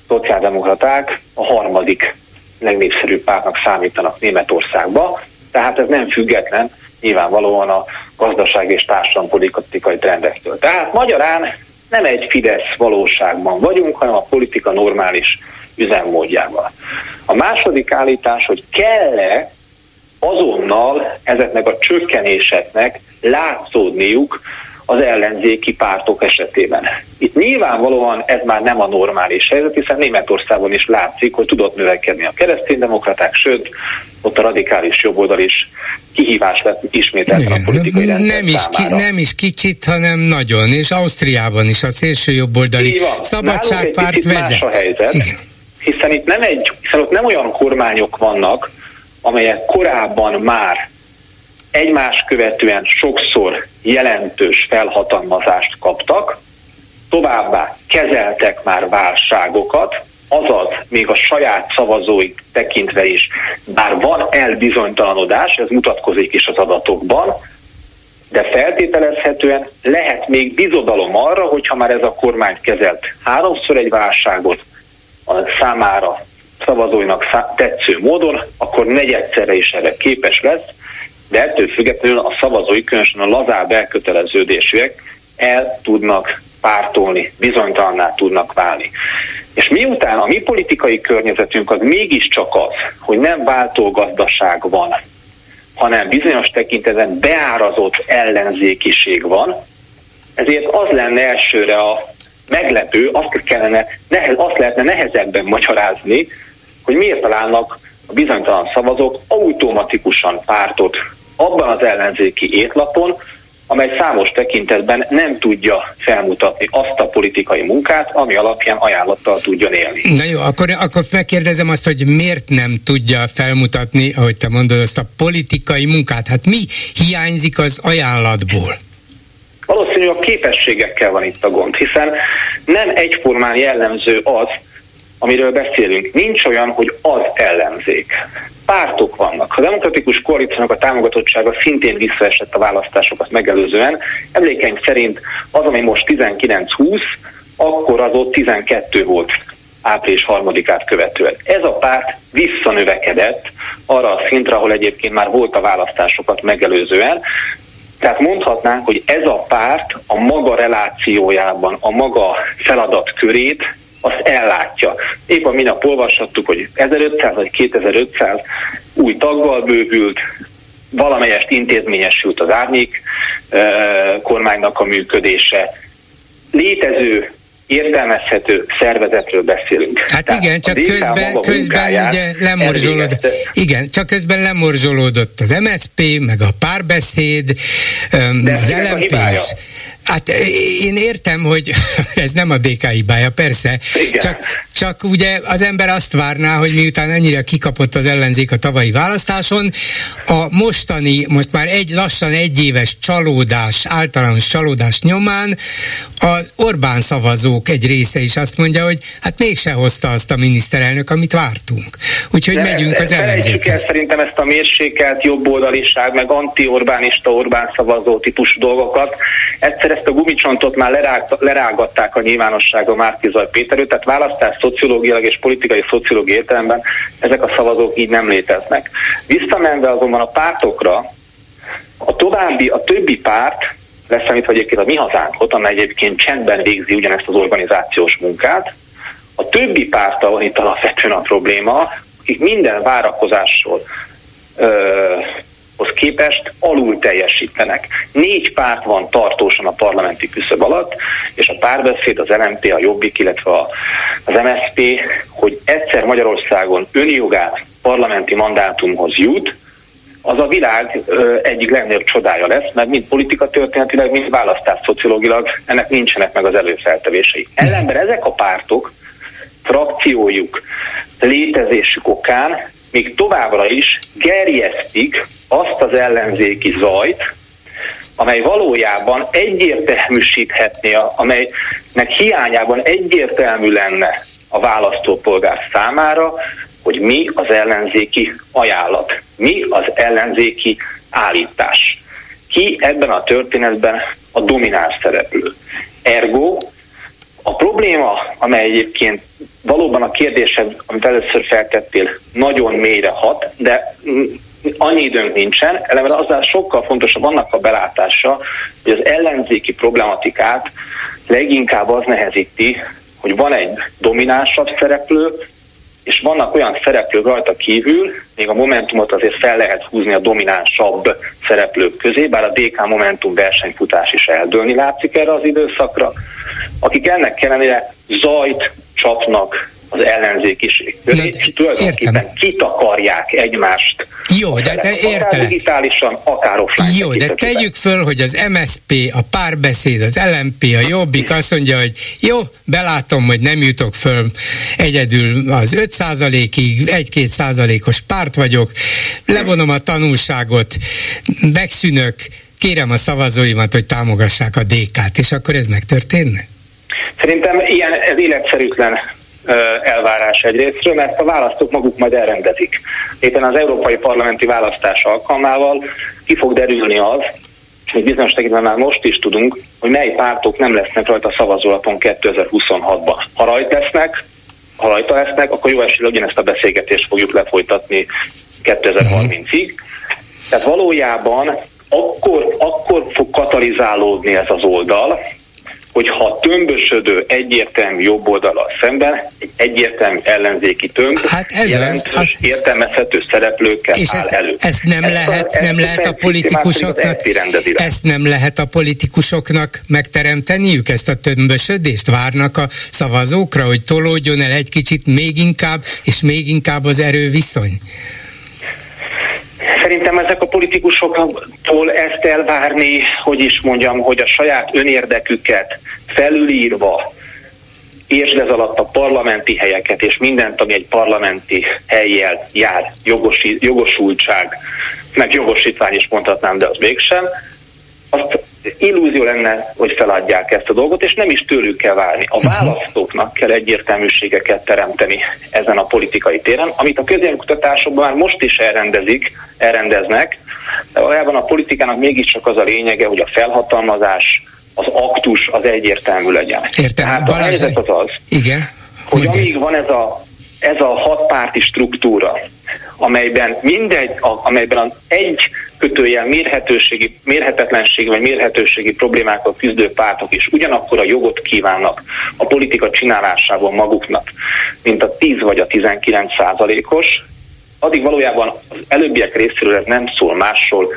szociáldemokraták a harmadik legnépszerűbb pártnak számítanak Németországba, tehát ez nem független nyilvánvalóan a gazdaság és társadalompolitikai trendektől. Tehát magyarán nem egy Fidesz valóságban vagyunk, hanem a politika normális üzemmódjával. A második állítás, hogy kell-e azonnal ezeknek a csökkenéseknek látszódniuk az ellenzéki pártok esetében. Itt nyilvánvalóan ez már nem a normális helyzet, hiszen Németországban is látszik, hogy tudott növekedni a kereszténydemokraták, sőt, ott a radikális jobboldal is kihívás lett ismételten a politikai rendszer nem is, ki, nem is kicsit, hanem nagyon, és Ausztriában is a szélső jobboldali szabadságpárt vezet. Más a helyzet, Igen. hiszen itt nem egy, hiszen ott nem olyan kormányok vannak, amelyek korábban már egymás követően sokszor jelentős felhatalmazást kaptak, továbbá kezeltek már válságokat, azaz még a saját szavazóik tekintve is, bár van elbizonytalanodás, ez mutatkozik is az adatokban, de feltételezhetően lehet még bizodalom arra, hogyha már ez a kormány kezelt háromszor egy válságot a számára szavazóinak tetsző módon, akkor negyedszerre is erre képes lesz, de ettől függetlenül a szavazói, különösen a lazább elköteleződésűek el tudnak pártolni, bizonytalanná tudnak válni. És miután a mi politikai környezetünk az mégiscsak az, hogy nem váltó gazdaság van, hanem bizonyos tekintetben beárazott ellenzékiség van, ezért az lenne elsőre a meglepő, azt, kellene, nehez, azt lehetne nehezebben magyarázni, hogy miért találnak a bizonytalan szavazók automatikusan pártot abban az ellenzéki étlapon, amely számos tekintetben nem tudja felmutatni azt a politikai munkát, ami alapján ajánlattal tudjon élni. Na jó, akkor, akkor megkérdezem azt, hogy miért nem tudja felmutatni, ahogy te mondod, azt a politikai munkát? Hát mi hiányzik az ajánlatból? Valószínűleg a képességekkel van itt a gond, hiszen nem egyformán jellemző az, amiről beszélünk. Nincs olyan, hogy az ellenzék. Pártok vannak. A demokratikus koalíciónak a támogatottsága szintén visszaesett a választásokat megelőzően. Emlékeim szerint az, ami most 19-20, akkor az ott 12 volt április harmadikát követően. Ez a párt visszanövekedett arra a szintre, ahol egyébként már volt a választásokat megelőzően. Tehát mondhatnánk, hogy ez a párt a maga relációjában, a maga feladatkörét azt ellátja. Épp a minap olvashattuk, hogy 1500 vagy 2500 új taggal bővült, valamelyest intézményesült az árnyék kormánynak a működése. Létező értelmezhető szervezetről beszélünk. Hát Tehát igen, csak közben, közben ugye lemorzsolódott. Igen, csak közben lemorzsolódott az MSP, meg a párbeszéd, De az LMP. Hát én értem, hogy ez nem a DK hibája, persze. Csak, csak ugye az ember azt várná, hogy miután ennyire kikapott az ellenzék a tavalyi választáson, a mostani, most már egy lassan egy éves csalódás, általános csalódás nyomán az Orbán szavazók egy része is azt mondja, hogy hát mégse hozta azt a miniszterelnök, amit vártunk. Úgyhogy de, megyünk az ellenzékhez. Szerintem ezt a mérsékelt jobboldaliság, meg anti-Orbánista, Orbán szavazó típusú dolgokat, egyszer ezt a gumicsontot már lerág, lerágatták a nyilvánossága Márkizaj Péterő, tehát választás szociológiailag és politikai szociológiai értelemben ezek a szavazók így nem léteznek. Visszamenve azonban a pártokra, a további, a többi párt, leszámítva egyébként a mi hazánkot, amely egyébként csendben végzi ugyanezt az organizációs munkát, a többi párt, ahol itt alapvetően a probléma, akik minden várakozásról hoz képest alul teljesítenek. Négy párt van tartósan a parlamenti küszöb alatt, és a párbeszéd, az LMP, a Jobbik, illetve az MSP, hogy egyszer Magyarországon önjogát parlamenti mandátumhoz jut, az a világ egyik legnagyobb csodája lesz, mert mind politika történetileg, mind választás szociológilag ennek nincsenek meg az előfeltevései. Ellenben ezek a pártok frakciójuk, létezésük okán még továbbra is gerjesztik azt az ellenzéki zajt, amely valójában egyértelműsíthetné, amelynek hiányában egyértelmű lenne a választópolgár számára, hogy mi az ellenzéki ajánlat, mi az ellenzéki állítás. Ki ebben a történetben a domináns szereplő. Ergo a probléma, amely egyébként valóban a kérdésed, amit először feltettél, nagyon mélyre hat, de annyi időnk nincsen, eleve azzal sokkal fontosabb annak a belátása, hogy az ellenzéki problematikát leginkább az nehezíti, hogy van egy dominánsabb szereplő, és vannak olyan szereplők rajta kívül, még a Momentumot azért fel lehet húzni a dominánsabb szereplők közé, bár a DK Momentum versenyfutás is eldőlni látszik erre az időszakra, akik ennek ellenére zajt csapnak az ellenzékiség köré, és tulajdonképpen értem. kitakarják egymást. Jó, de, de értelek. digitálisan, akár offline. Jó, de tegyük föl, hogy az MSP, a párbeszéd, az LMP, a Jobbik azt mondja, hogy jó, belátom, hogy nem jutok föl egyedül az 5 ig egy-két százalékos párt vagyok, levonom a tanulságot, megszűnök, kérem a szavazóimat, hogy támogassák a DK-t, és akkor ez megtörténne? Szerintem ilyen, ez életszerűtlen elvárás egyrésztről, mert a választók maguk majd elrendezik. Éppen az európai parlamenti választás alkalmával ki fog derülni az, hogy bizonyos tekintetben már most is tudunk, hogy mely pártok nem lesznek rajta szavazólapon 2026-ban. Ha rajta lesznek, ha rajta lesznek, akkor jó esélye ugyanezt a beszélgetést fogjuk lefolytatni 2030-ig. Tehát valójában akkor, akkor fog katalizálódni ez az oldal, hogyha tömbösödő egyértelmű jobb oldala szemben egy egyértelmű ellenzéki tömb hát ez jelentős, az, hát... értelmezhető szereplőkkel és áll ez, elő. Ezt nem ezt lehet, a, nem lehet a politikusoknak, ezt nem lehet a politikusoknak megteremteniük, ezt a tömbösödést? Várnak a szavazókra, hogy tolódjon el egy kicsit még inkább, és még inkább az erőviszony? Szerintem ezek a politikusoktól ezt elvárni, hogy is mondjam, hogy a saját önérdeküket felülírva, értsd ez alatt a parlamenti helyeket és mindent, ami egy parlamenti helyjel jár, jogosi, jogosultság, meg jogosítvány is mondhatnám, de az mégsem, azt illúzió lenne, hogy feladják ezt a dolgot, és nem is tőlük kell válni. A mhm. választóknak kell egyértelműségeket teremteni ezen a politikai téren, amit a közélkutatásokban már most is elrendezik, elrendeznek, de valójában a politikának mégiscsak az a lényege, hogy a felhatalmazás, az aktus az egyértelmű legyen. Értem. Tehát a helyzet az az, Igen. hogy amíg van ez a, ez a hatpárti struktúra, amelyben mindegy, amelyben az egy kötőjel mérhetőségi, mérhetetlenségi vagy mérhetőségi problémákkal küzdő pártok is ugyanakkor a jogot kívánnak a politika csinálásában maguknak, mint a 10 vagy a 19 százalékos, addig valójában az előbbiek részéről ez nem szól másról,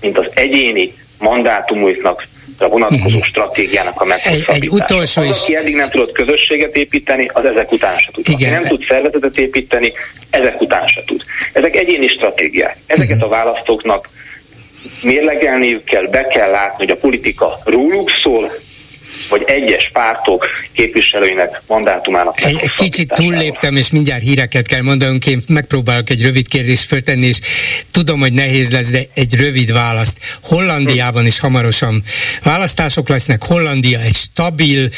mint az egyéni mandátumuknak a vonatkozó stratégiának a meghosszabbítása. Egy, egy utolsó is. aki eddig nem tudott közösséget építeni, az ezek után se tud. Igen. Aki nem tud szervezetet építeni, ezek után se tud. Ezek egyéni stratégiák. Ezeket uh-huh. a választóknak mérlegelniük kell, be kell látni, hogy a politika róluk szól, vagy egyes pártok képviselőinek mandátumának egy, kicsit túlléptem, és mindjárt híreket kell mondanunk, én megpróbálok egy rövid kérdést föltenni, és tudom, hogy nehéz lesz, de egy rövid választ. Hollandiában is hamarosan választások lesznek, Hollandia egy stabil,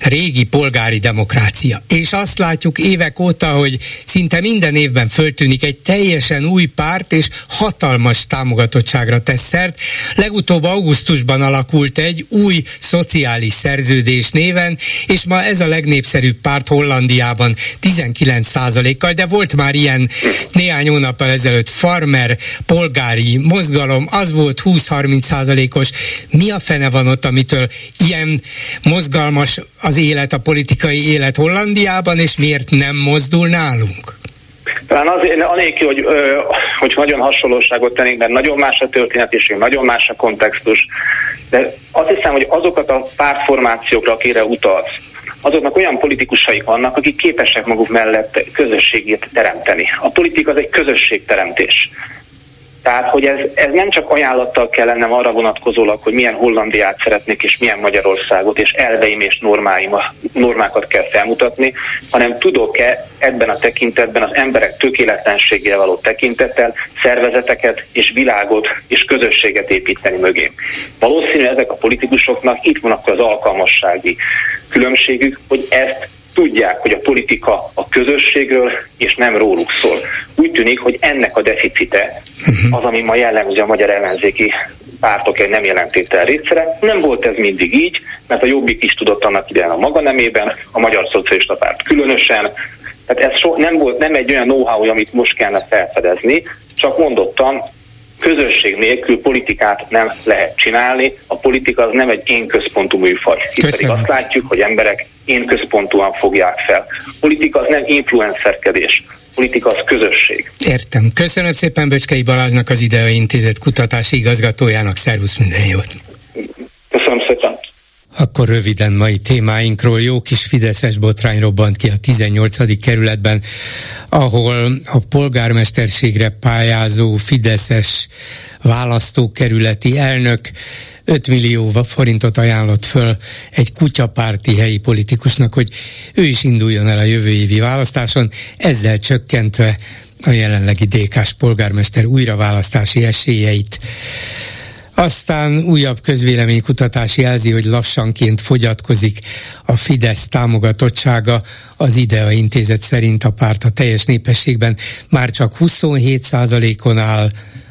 régi polgári demokrácia. És azt látjuk évek óta, hogy szinte minden évben föltűnik egy teljesen új párt, és hatalmas támogatottságra tesz szert. Legutóbb augusztusban alakult egy új szociális szerződés néven, és ma ez a legnépszerűbb párt Hollandiában 19%-kal, de volt már ilyen néhány hónappal ezelőtt farmer, polgári mozgalom, az volt 20-30%-os. Mi a fene van ott, amitől ilyen mozgalmas az élet, a politikai élet Hollandiában, és miért nem mozdul nálunk? Talán azért, anélkül, hogy, hogy nagyon hasonlóságot tennénk, mert nagyon más a történet, és nagyon más a kontextus, de azt hiszem, hogy azokat a pártformációkra, akire utalsz, azoknak olyan politikusaik vannak, akik képesek maguk mellett közösségét teremteni. A politika az egy közösségteremtés. Tehát, hogy ez, ez nem csak ajánlattal kell lennem arra vonatkozólag, hogy milyen Hollandiát szeretnék, és milyen Magyarországot, és elveim és normáim, normákat kell felmutatni, hanem tudok-e ebben a tekintetben az emberek tökéletlenségére való tekintettel szervezeteket és világot és közösséget építeni mögé. Valószínű ezek a politikusoknak itt van akkor az alkalmassági különbségük, hogy ezt tudják, hogy a politika a közösségről, és nem róluk szól. Úgy tűnik, hogy ennek a deficite az, ami ma jellemző a magyar ellenzéki pártok egy nem jelentétel részre. Nem volt ez mindig így, mert a Jobbik is tudott annak idején a maga nemében, a Magyar Szocialista Párt különösen, tehát ez so, nem volt nem egy olyan know-how, amit most kellene felfedezni, csak mondottam, közösség nélkül politikát nem lehet csinálni. A politika az nem egy én központú műfaj. Itt pedig azt látjuk, hogy emberek én központúan fogják fel. Politika az nem influencerkedés. Politika az közösség. Értem. Köszönöm szépen Böcskei Balázsnak, az Idea Intézet kutatási igazgatójának. Szervusz, minden jót! Akkor röviden mai témáinkról jó kis Fideszes botrány robbant ki a 18. kerületben, ahol a polgármesterségre pályázó Fideszes választókerületi elnök 5 millió forintot ajánlott föl egy kutyapárti helyi politikusnak, hogy ő is induljon el a jövő évi választáson, ezzel csökkentve a jelenlegi DK-s polgármester újraválasztási esélyeit. Aztán újabb közvéleménykutatás jelzi, hogy lassanként fogyatkozik a Fidesz támogatottsága. Az IDEA intézet szerint a párt a teljes népességben már csak 27 on áll,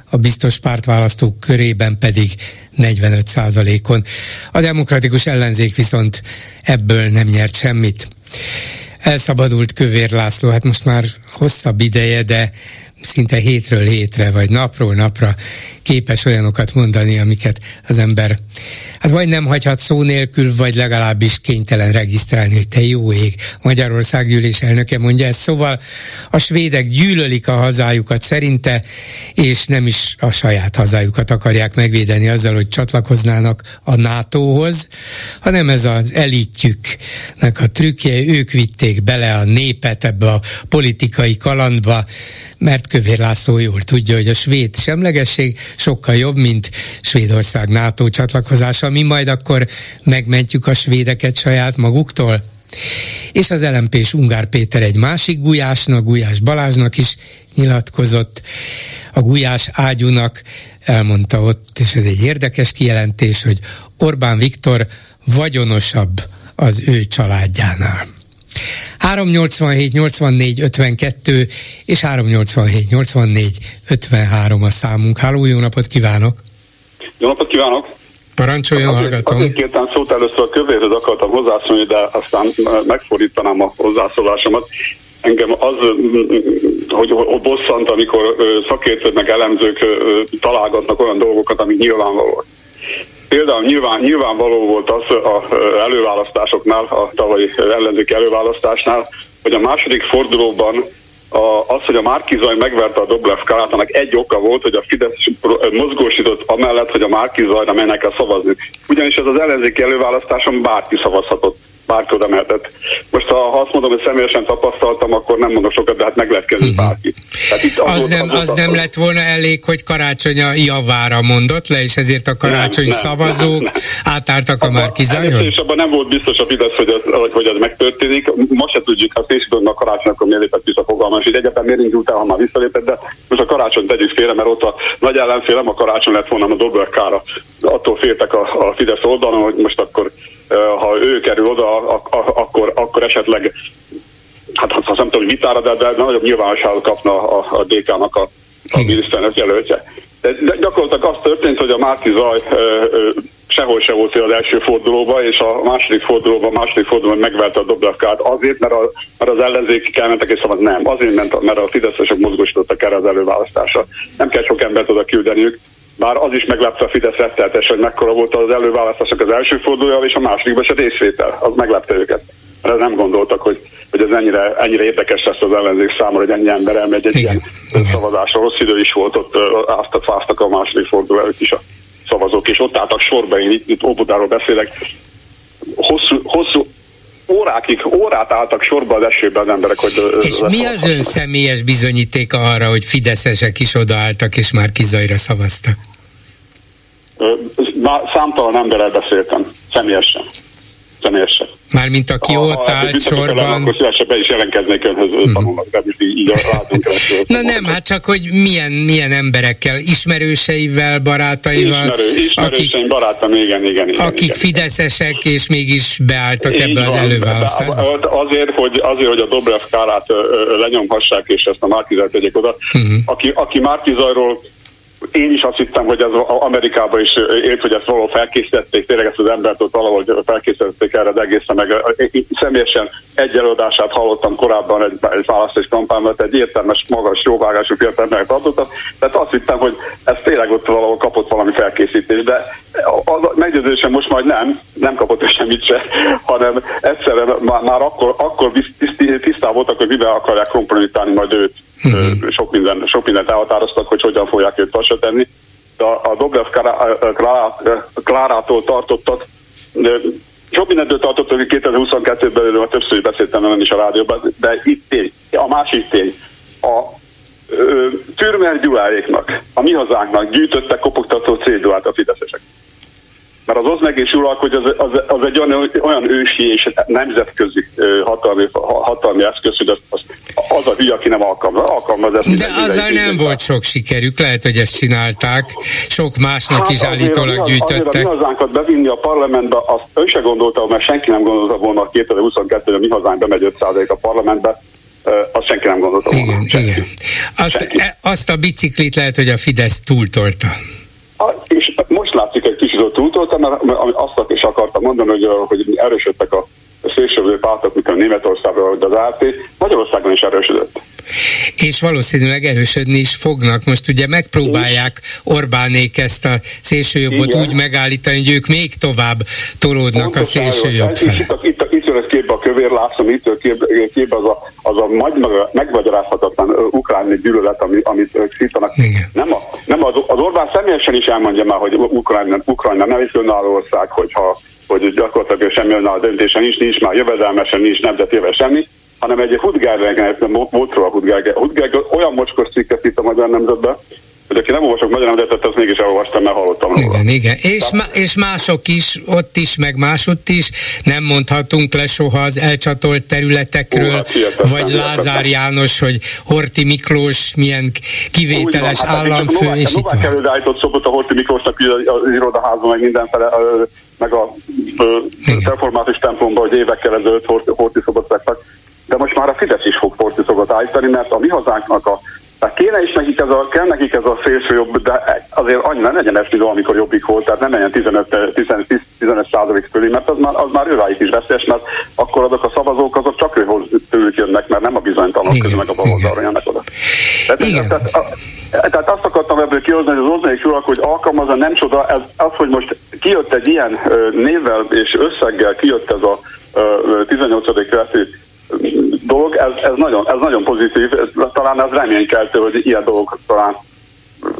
a biztos pártválasztók körében pedig 45 on A demokratikus ellenzék viszont ebből nem nyert semmit. Elszabadult Kövér László, hát most már hosszabb ideje, de szinte hétről hétre, vagy napról napra képes olyanokat mondani, amiket az ember hát vagy nem hagyhat szó nélkül, vagy legalábbis kénytelen regisztrálni, hogy te jó ég, Magyarország gyűlés elnöke mondja ezt. Szóval a svédek gyűlölik a hazájukat szerinte, és nem is a saját hazájukat akarják megvédeni azzal, hogy csatlakoznának a NATO-hoz, hanem ez az elitjüknek a trükkje, ők vitték bele a népet ebbe a politikai kalandba, mert Kövér László jól tudja, hogy a svéd semlegesség sokkal jobb, mint Svédország NATO csatlakozása. Mi majd akkor megmentjük a svédeket saját maguktól? és az lmp Ungár Péter egy másik Gulyásnak, Gulyás Balázsnak is nyilatkozott. A Gulyás ágyúnak elmondta ott, és ez egy érdekes kijelentés, hogy Orbán Viktor vagyonosabb az ő családjánál. 387 84 52 és 387 84 53 a számunk. Háló, jó napot kívánok! Jó napot kívánok! Parancsoljon, azért, hallgatom. Azért kértem szót, először a kövérhez akartam hozzászólni, de aztán megfordítanám a hozzászólásomat. Engem az, hogy bosszant, amikor szakértők meg elemzők találgatnak olyan dolgokat, amik nyilvánvalóak. Például nyilván, nyilvánvaló volt az a előválasztásoknál, a tavalyi ellenzéki előválasztásnál, hogy a második fordulóban a, az, hogy a Márkizaj megverte a Doblev Kalátának egy oka volt, hogy a Fidesz mozgósított amellett, hogy a Márkizajra mennek el szavazni. Ugyanis ez az ellenzéki előválasztáson bárki szavazhatott bárki oda mehetett. Most ha azt mondom, hogy személyesen tapasztaltam, akkor nem mondok sokat, de hát meg lehet kezdeni uh-huh. bárki. Tehát itt az, az, nem, az, az nem lett volna elég, hogy karácsony a javára mondott le, és ezért a karácsony nem, szavazók nem, nem. átálltak a Márkizajhoz? És abban nem volt biztos a Fidesz, hogy ez, hogy ez megtörténik. Most se tudjuk, ha és a karácsony, akkor miért lépett vissza fogalmaz, és egyetem miért indult után, ha már visszalépett, de most a karácsony tegyük félre, mert ott a nagy ellenfél nem a karácsony lett volna, a Dobber kára. Attól féltek a, a Fidesz oldalon, hogy most akkor ha ő kerül oda, akkor, akkor esetleg hát azt nem tudom, hogy vitára, de, de nagyobb nyilvánosságot kapna a, a DK-nak a, a miniszternek jelöltje. De, de gyakorlatilag az történt, hogy a Márti Zaj ö, ö, sehol se volt az első fordulóba, és a második fordulóban, a második fordulóban megverte a Dobravkát azért, mert, a, mert az ellenzék elmentek és szabad nem. Azért, mert, mert a fideszesek mozgósítottak erre az előválasztásra. Nem kell sok embert oda küldeniük, bár az is meglepte a Fidesz retteltes, hogy mekkora volt az előválasztások az első fordulója, és a másodikban se részvétel. Az meglepte őket. Mert nem gondoltak, hogy, hogy ez ennyire, ennyire érdekes lesz az ellenzék számára, hogy ennyi ember elmegy egy Igen. ilyen szavazásra. Rossz idő is volt, ott áztak, fáztak a második forduló előtt is a szavazók, és ott álltak sorba, én itt, itt Óbudáról beszélek, hosszú, hosszú órákig, órát álltak sorba az esőben az emberek, hogy... És mi az ön személyes bizonyítéka arra, hogy fideszesek is odaálltak, és már kizajra szavaztak? Számtalan emberrel beszéltem, személyesen. Személyesen. Mármint aki ha, ott állt sorban. akkor szívesen be is jelentkeznék önhöz hmm. tanulnak, de most így, így Na nem, hát csak, hogy milyen, milyen emberekkel, ismerőseivel, barátaival. Ismerő, akik, barátom, igen, igen, igen. Akik igen. fideszesek, és mégis beálltak így ebbe van, az előválasztásba. Azért, hogy, azért, hogy a Dobrev kárát lenyomhassák, és ezt a Márkizajt tegyék oda. Uh-huh. Aki, aki Márkizajról én is azt hittem, hogy ez Amerikában is ért, hogy ezt valahol felkészítették, tényleg ezt az embert ott valahogy felkészítették erre az egészen, meg én személyesen egy előadását hallottam korábban egy, egy választás kampányban, egy értelmes, magas, jóvágású fiatalemberek tartottak, tehát azt hittem, hogy ez tényleg ott valahol kapott valami felkészítést, de az meggyőződésem most majd nem, nem kapott semmit se, hanem egyszerűen már, már akkor, akkor tisztán voltak, hogy mivel akarják kompromittálni majd őt Uh-huh. Sok, minden, sok mindent elhatároztak, hogy hogyan fogják őt tasra tenni. De a, a Dobrev Klárától tartottak, de sok mindentől tartottak, hogy 2022-ben, már többször beszéltem nem is a rádióban, de itt tény, a másik tény, a Türmer Gyuláréknak, a mi hazánknak gyűjtöttek kopogtató cédulát a fideszesek. Mert az osz meg és uralk, hogy az, az, az egy olyan, olyan ősi és nemzetközi hatalmi, hatalmi eszköz, hogy az, az, az a hülye, aki nem alkalmaz, alkalmaz ezt. De azzal nem volt sok sikerük, lehet, hogy ezt csinálták. Sok másnak hát is állítólag gyűjtöttek. Azért a mi hazánkat bevinni a parlamentbe, azt ő se gondolta, mert senki nem gondolta volna a 2022 hogy mi hazánk bemegy 5% a parlamentbe, azt senki nem gondolta volna. Igen, senki. igen. Azt, e, azt a biciklit lehet, hogy a Fidesz túltolta. A, és most látszik egy kicsit ott túltoltam, mert azt is akartam mondani, hogy, hogy erősödtek a szélsővő pártok, mint a Németországban, vagy az AT, Magyarországon is erősödött. És valószínűleg erősödni is fognak. Most ugye megpróbálják Orbánék ezt a szélsőjobbot úgy megállítani, hogy ők még tovább tolódnak Pontosan, a szélsőjobb felé. Itt, itt, itt, itt jön képbe a kövér lászlom, itt jön képbe, képbe az a, az a megmagyarázhatatlan ukrán gyűlölet, ami, amit ők szítanak. Nem, a, nem az, az Orbán személyesen is elmondja már, hogy Ukrajna, Ukrajna nem egy önálló ország, hogyha hogy gyakorlatilag semmi a döntése nincs, nincs már jövedelmesen, nincs nemzetével semmi, hanem egy Hudgergen, Mótról a Hudgergen. Hudgergen olyan mocskos cikket itt a magyar nemzetben, hogy aki nem olvasok magyar nemzetet, azt mégis elolvastam, mert hallottam róla. Igen, igen. És, má, és mások is, ott is, meg másutt is, nem mondhatunk le soha az elcsatolt területekről, Ó, hát vagy Lázár János, hogy Horti Miklós milyen kivételes van, hát államfő, Novák, és Novák itt van. állított szokott a Horti Miklósnak az irodaházban, meg mindenfele, meg a református templomban, hogy évekkel ezelőtt Horti szobot vettek. De most már a Fidesz is fog Horti szobot állítani, mert a mi hazánknak a tehát kéne is nekik ez a, kell nekik ez a szélső jobb, de azért annyira ne legyen ez amikor jobbik volt, tehát nem legyen 15, 15, 15 százalék fölé, mert az már, az már őrájuk is veszélyes, mert akkor azok a szavazók azok csak őhoz tőlük jönnek, mert nem a bizonytalanok közül meg a baloldalra jönnek oda. Tehát, Igen. tehát, a, tehát azt akartam ebből kihozni, hogy az Oznai urak, hogy alkalmazza, nem csoda, ez, az, hogy most kijött egy ilyen névvel és összeggel kijött ez a 18. dolog, ez, ez, nagyon, ez nagyon pozitív, ez, talán ez reménykeltő, hogy ilyen dolgok talán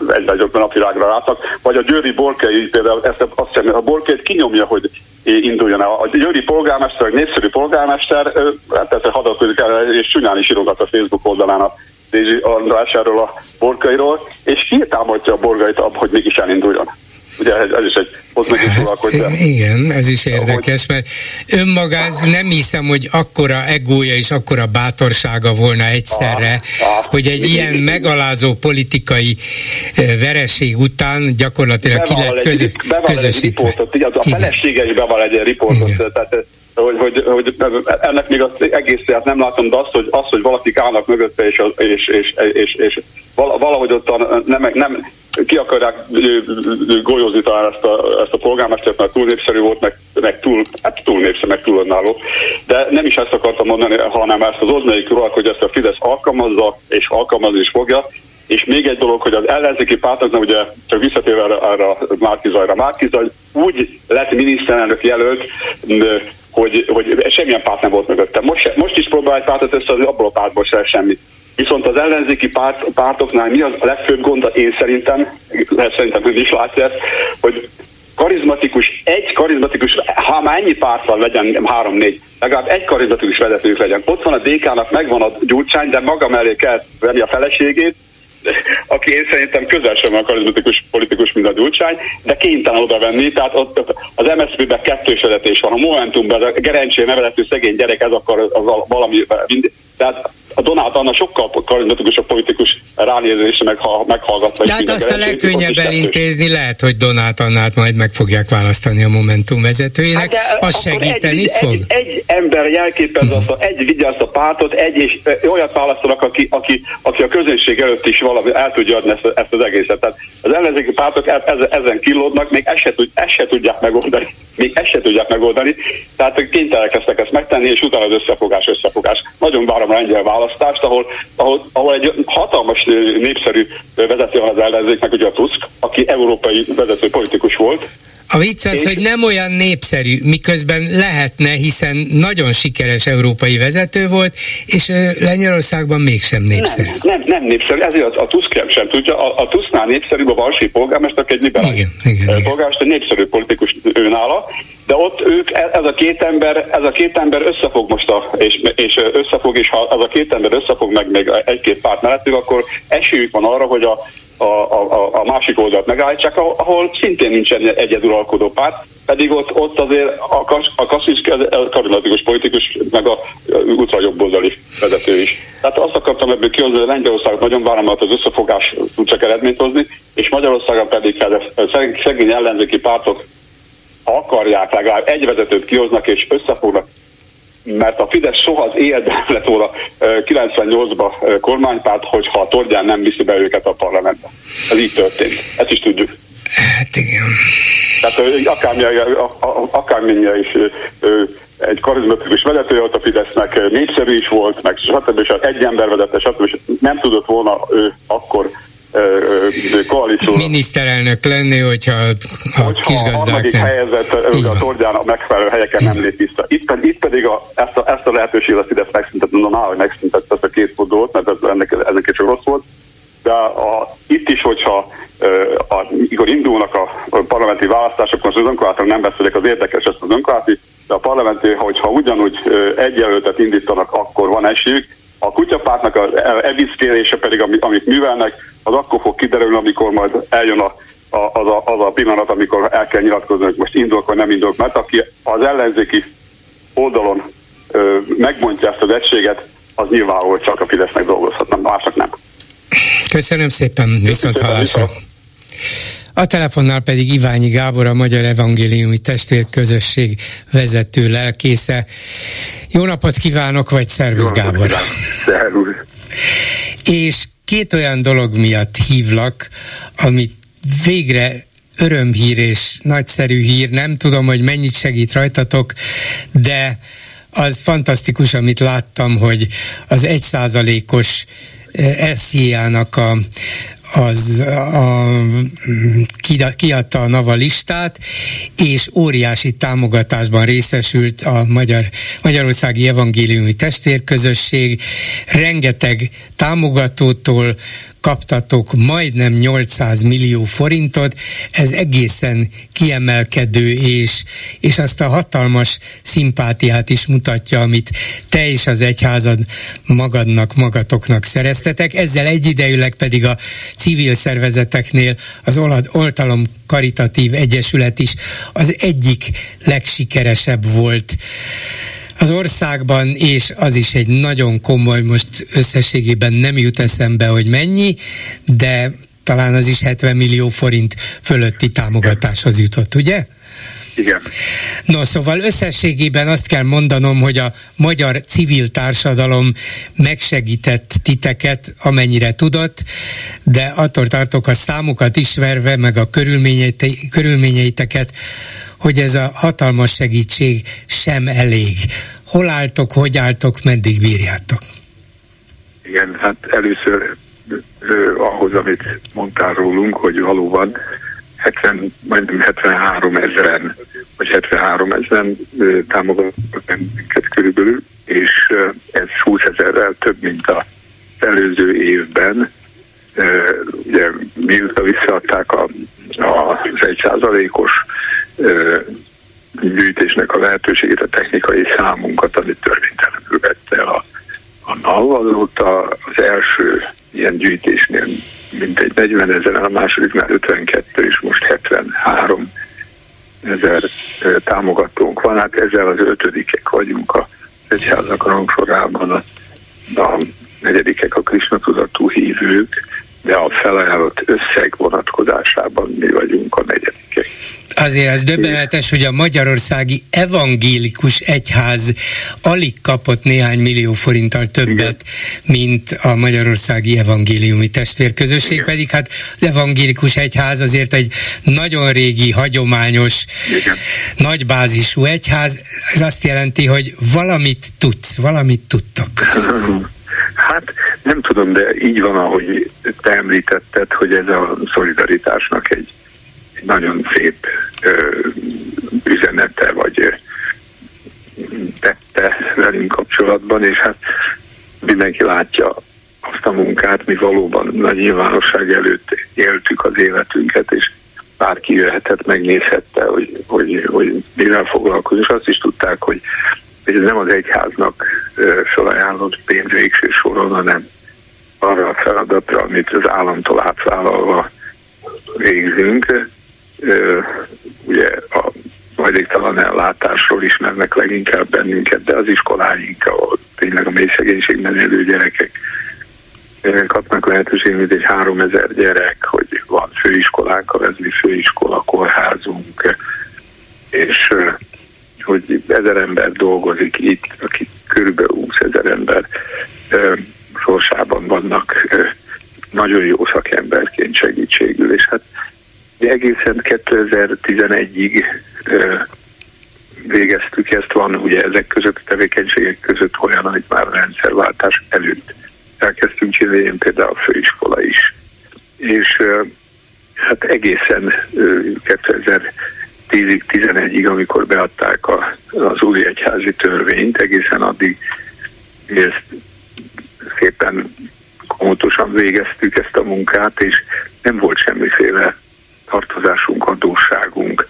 egyre jobban napvilágra látnak. Vagy a Győri Borkei például ezt azt sem, a Borkeit kinyomja, hogy induljon el. A Győri polgármester, a népszerű polgármester, hát ezt hadatkozik el, és csúnyán is írogat a Facebook oldalán a Dézsi Andrásáról a Borkairól, és ki támadja a Borgait hogy mégis elinduljon ugye ez is egy ott meg is hát, Igen, ez is érdekes, hogy... mert önmaga nem hiszem, hogy akkora egója és akkora bátorsága volna egyszerre, ah, ah, hogy egy ilyen így, megalázó politikai vereség után gyakorlatilag ki lehet közö, közösítve. a felesége is beval egy riportot, Igen. tehát hogy, hogy, hogy ennek még az egész nem látom, de azt, hogy, azt, hogy valakik állnak mögötte, és, és, és, és, és valahogy ott nem, nem, ki akarják golyozni talán ezt a, ezt a polgármestert, mert túl népszerű volt, meg, meg túl, hát túl népszerű, meg túl önálló. De nem is ezt akartam mondani, hanem ezt az oznai kurák, hogy ezt a Fidesz alkalmazza, és alkalmazni is fogja, és még egy dolog, hogy az ellenzéki pártoknak, ugye csak visszatérve erre, a Márki Zajra, Márki Zaj úgy lett miniszterelnök jelölt, hogy, hogy semmilyen párt nem volt mögötte. Most, most is próbál egy pártot össze, abból a pártból se semmit. Viszont az ellenzéki párt, pártoknál mi az a legfőbb gond, én szerintem, lehet szerintem ön is látja ezt, hogy karizmatikus, egy karizmatikus, ha már ennyi párt van, legyen három-négy, legalább egy karizmatikus vezetők legyen. Ott van a DK-nak, megvan a gyurcsány, de maga mellé kell venni a feleségét, aki én szerintem közel sem a karizmatikus politikus, mint a Gyurcsány, de kénytelen oda venni, tehát ott az MSZP-ben kettős vezetés van, a Momentumban a Gerencsé neveletű szegény gyerek, ez akar az valami, tehát a Donát Anna sokkal karizmatikusabb politikus ránézésre meg, ha, meghallgatva. De hát azt a legkönnyebb elintézni, lehet, hogy Donát Annát majd meg fogják választani a Momentum vezetőjének, hát az segíteni egy, fog? Egy, egy ember jelképez uh-huh. azt, egy vigye azt a pártot, egy és olyat választanak, aki, aki, aki a közönség előtt is valami el tudja adni ezt, ezt az egészet. Tehát az ellenzéki pártok e- ezen, ezen kilódnak, még ezt se, tud, ezt se tudják megoldani. Még ezt se tudják megoldani. Tehát kénytelenek ezt megtenni, és utána az összefogás, összefogás. Nagyon várom a lengyel választ választást, ahol, ahol, ahol egy hatalmas népszerű vezető az ellenzéknek, ugye a Tusk, aki európai vezető politikus volt, a vicc az, hogy nem olyan népszerű, miközben lehetne, hiszen nagyon sikeres európai vezető volt, és Lengyelországban mégsem népszerű. Nem, nem, nem népszerű, ezért a, a Tusk sem tudja. A, a Tusknál népszerűbb a Valsi polgármester, egy liberális igen, igen, polgármester, népszerű politikus őnála, de ott ők, e, ez a két ember, ez a két ember összefog most, a, és, és összefog, és ha ez a két ember összefog meg még egy-két párt mellettük, akkor esélyük van arra, hogy a a, a, a másik oldalt megállítsák, ahol szintén nincsen egyeduralkodó párt, pedig ott, ott azért a, a klasszikus karizmatikus politikus, meg a ultrajobboldali vezető is. Tehát azt akartam ebből kihozni, hogy Lengyelország nagyon várom, hogy az összefogás tud csak eredményt hozni, és Magyarországon pedig szegény ellenzéki pártok akarják, legalább egy vezetőt kihoznak és összefognak mert a Fidesz soha az életben lett volna 98-ba kormánypárt, hogyha a Tordján nem viszi be őket a parlamentbe. Ez így történt. Ezt is tudjuk. Hát igen. Tehát akármilyen is egy karizmatikus vezetője volt a Fidesznek, népszerű is volt, meg stb. És egy ember vezette, stb. Nem tudott volna ő akkor koalíció. Miniszterelnök lenni, hogyha a hogyha kisgazdák nem. helyzet a tordján a megfelelő helyeken nem lép vissza. Itt, itt pedig a, ezt, a, ezt a lehetőséget a Fidesz megszüntett, mondom, már, hogy megszüntett ezt a két fordulót, mert ez, ennek, ennek csak rossz volt. De a, itt is, hogyha a, mikor indulnak a parlamenti választások, most az önkorlátok nem beszélek, az érdekes ezt az önkorláti, de a parlamenti, hogyha ugyanúgy egy jelöltet indítanak, akkor van esélyük. A kutyapártnak az eviszkérése pedig, amit művelnek, az akkor fog kiderülni, amikor majd eljön a, a, az, a, az a pillanat, amikor el kell nyilatkozni, hogy most indulok vagy nem indulok, mert aki az ellenzéki oldalon ö, megbontja ezt az egységet, az nyilvánvaló, hogy csak a Fidesznek dolgozhat, nem, mások nem. Köszönöm szépen, viszont hallásra. A telefonnál pedig Iványi Gábor, a Magyar Evangéliumi Testvérközösség vezető lelkésze. Jó napot kívánok, vagy szervusz Gábor! Szervusz! És két olyan dolog miatt hívlak, amit végre örömhír és nagyszerű hír, nem tudom, hogy mennyit segít rajtatok, de az fantasztikus, amit láttam, hogy az egyszázalékos eh, SZIA-nak a, az a, kiadta a NAVA listát, és óriási támogatásban részesült a Magyar, Magyarországi Evangéliumi Testvérközösség, rengeteg támogatótól, kaptatok majdnem 800 millió forintot, ez egészen kiemelkedő, és, és azt a hatalmas szimpátiát is mutatja, amit te és az egyházad magadnak, magatoknak szereztetek. Ezzel egyidejűleg pedig a civil szervezeteknél az Oltalom Karitatív Egyesület is az egyik legsikeresebb volt az országban, és az is egy nagyon komoly, most összességében nem jut eszembe, hogy mennyi, de talán az is 70 millió forint fölötti támogatáshoz jutott, ugye? Igen. No, szóval összességében azt kell mondanom, hogy a magyar civil társadalom megsegített titeket, amennyire tudott, de attól tartok a számukat ismerve, meg a körülményeiteket, hogy ez a hatalmas segítség sem elég. Hol álltok, hogy álltok, meddig bírjátok? Igen, hát először ö, ahhoz, amit mondtál rólunk, hogy valóban 70, majdnem 73 ezeren, vagy 73 ezeren támogatnak minket körülbelül, és ö, ez 20 ezerrel több, mint a előző évben. Ö, ugye mióta visszaadták a, a, az egy százalékos gyűjtésnek a lehetőségét, a technikai számunkat, amit törvénytelenül vette a, a NAV, azóta az első ilyen gyűjtésnél mintegy 40 ezer, a másodiknál 52 és most 73 ezer támogatónk van. Hát ezzel az ötödikek vagyunk a egyházak rangsorában, a, a negyedikek a Krishna tudatú hívők, de a felajánlott összeg vonatkozásában mi vagyunk a negyedikek. Azért ez döbbenetes, hogy a Magyarországi Evangélikus Egyház alig kapott néhány millió forinttal többet, Igen. mint a Magyarországi Evangéliumi Testvérközösség, Igen. pedig hát az Evangélikus Egyház azért egy nagyon régi, hagyományos, Igen. nagybázisú egyház. Ez azt jelenti, hogy valamit tudsz, valamit tudtok. Hát nem tudom, de így van, ahogy te említetted, hogy ez a szolidaritásnak egy, egy nagyon szép ö, üzenete, vagy tette velünk kapcsolatban, és hát mindenki látja azt a munkát, mi valóban nagy nyilvánosság előtt éltük az életünket, és bárki jöhetett, megnézhette, hogy, hogy, hogy mivel foglalkozunk, és azt is tudták, hogy hogy ez nem az egyháznak felajánlott pénz végső soron, hanem arra a feladatra, amit az államtól átvállalva végzünk. Ugye a majdéktalan ellátásról ismernek leginkább bennünket, de az iskoláink, ahol tényleg a mély szegénységben élő gyerekek kapnak lehetőséget, egy 3000 gyerek, hogy van főiskolánk, a Vezmi főiskola, kórházunk, és ezer ember dolgozik itt, akik körülbelül 20 ezer ember sorsában vannak nagyon jó szakemberként segítségül, és hát egészen 2011-ig ö, végeztük ezt, van ugye ezek között a tevékenységek között olyan, amit már a rendszerváltás előtt elkezdtünk csinálni, én például a főiskola is. És hát egészen 2000 10-ig, 11-ig, amikor beadták a, az új egyházi törvényt, egészen addig ezt szépen komótosan végeztük ezt a munkát, és nem volt semmiféle tartozásunk, adósságunk,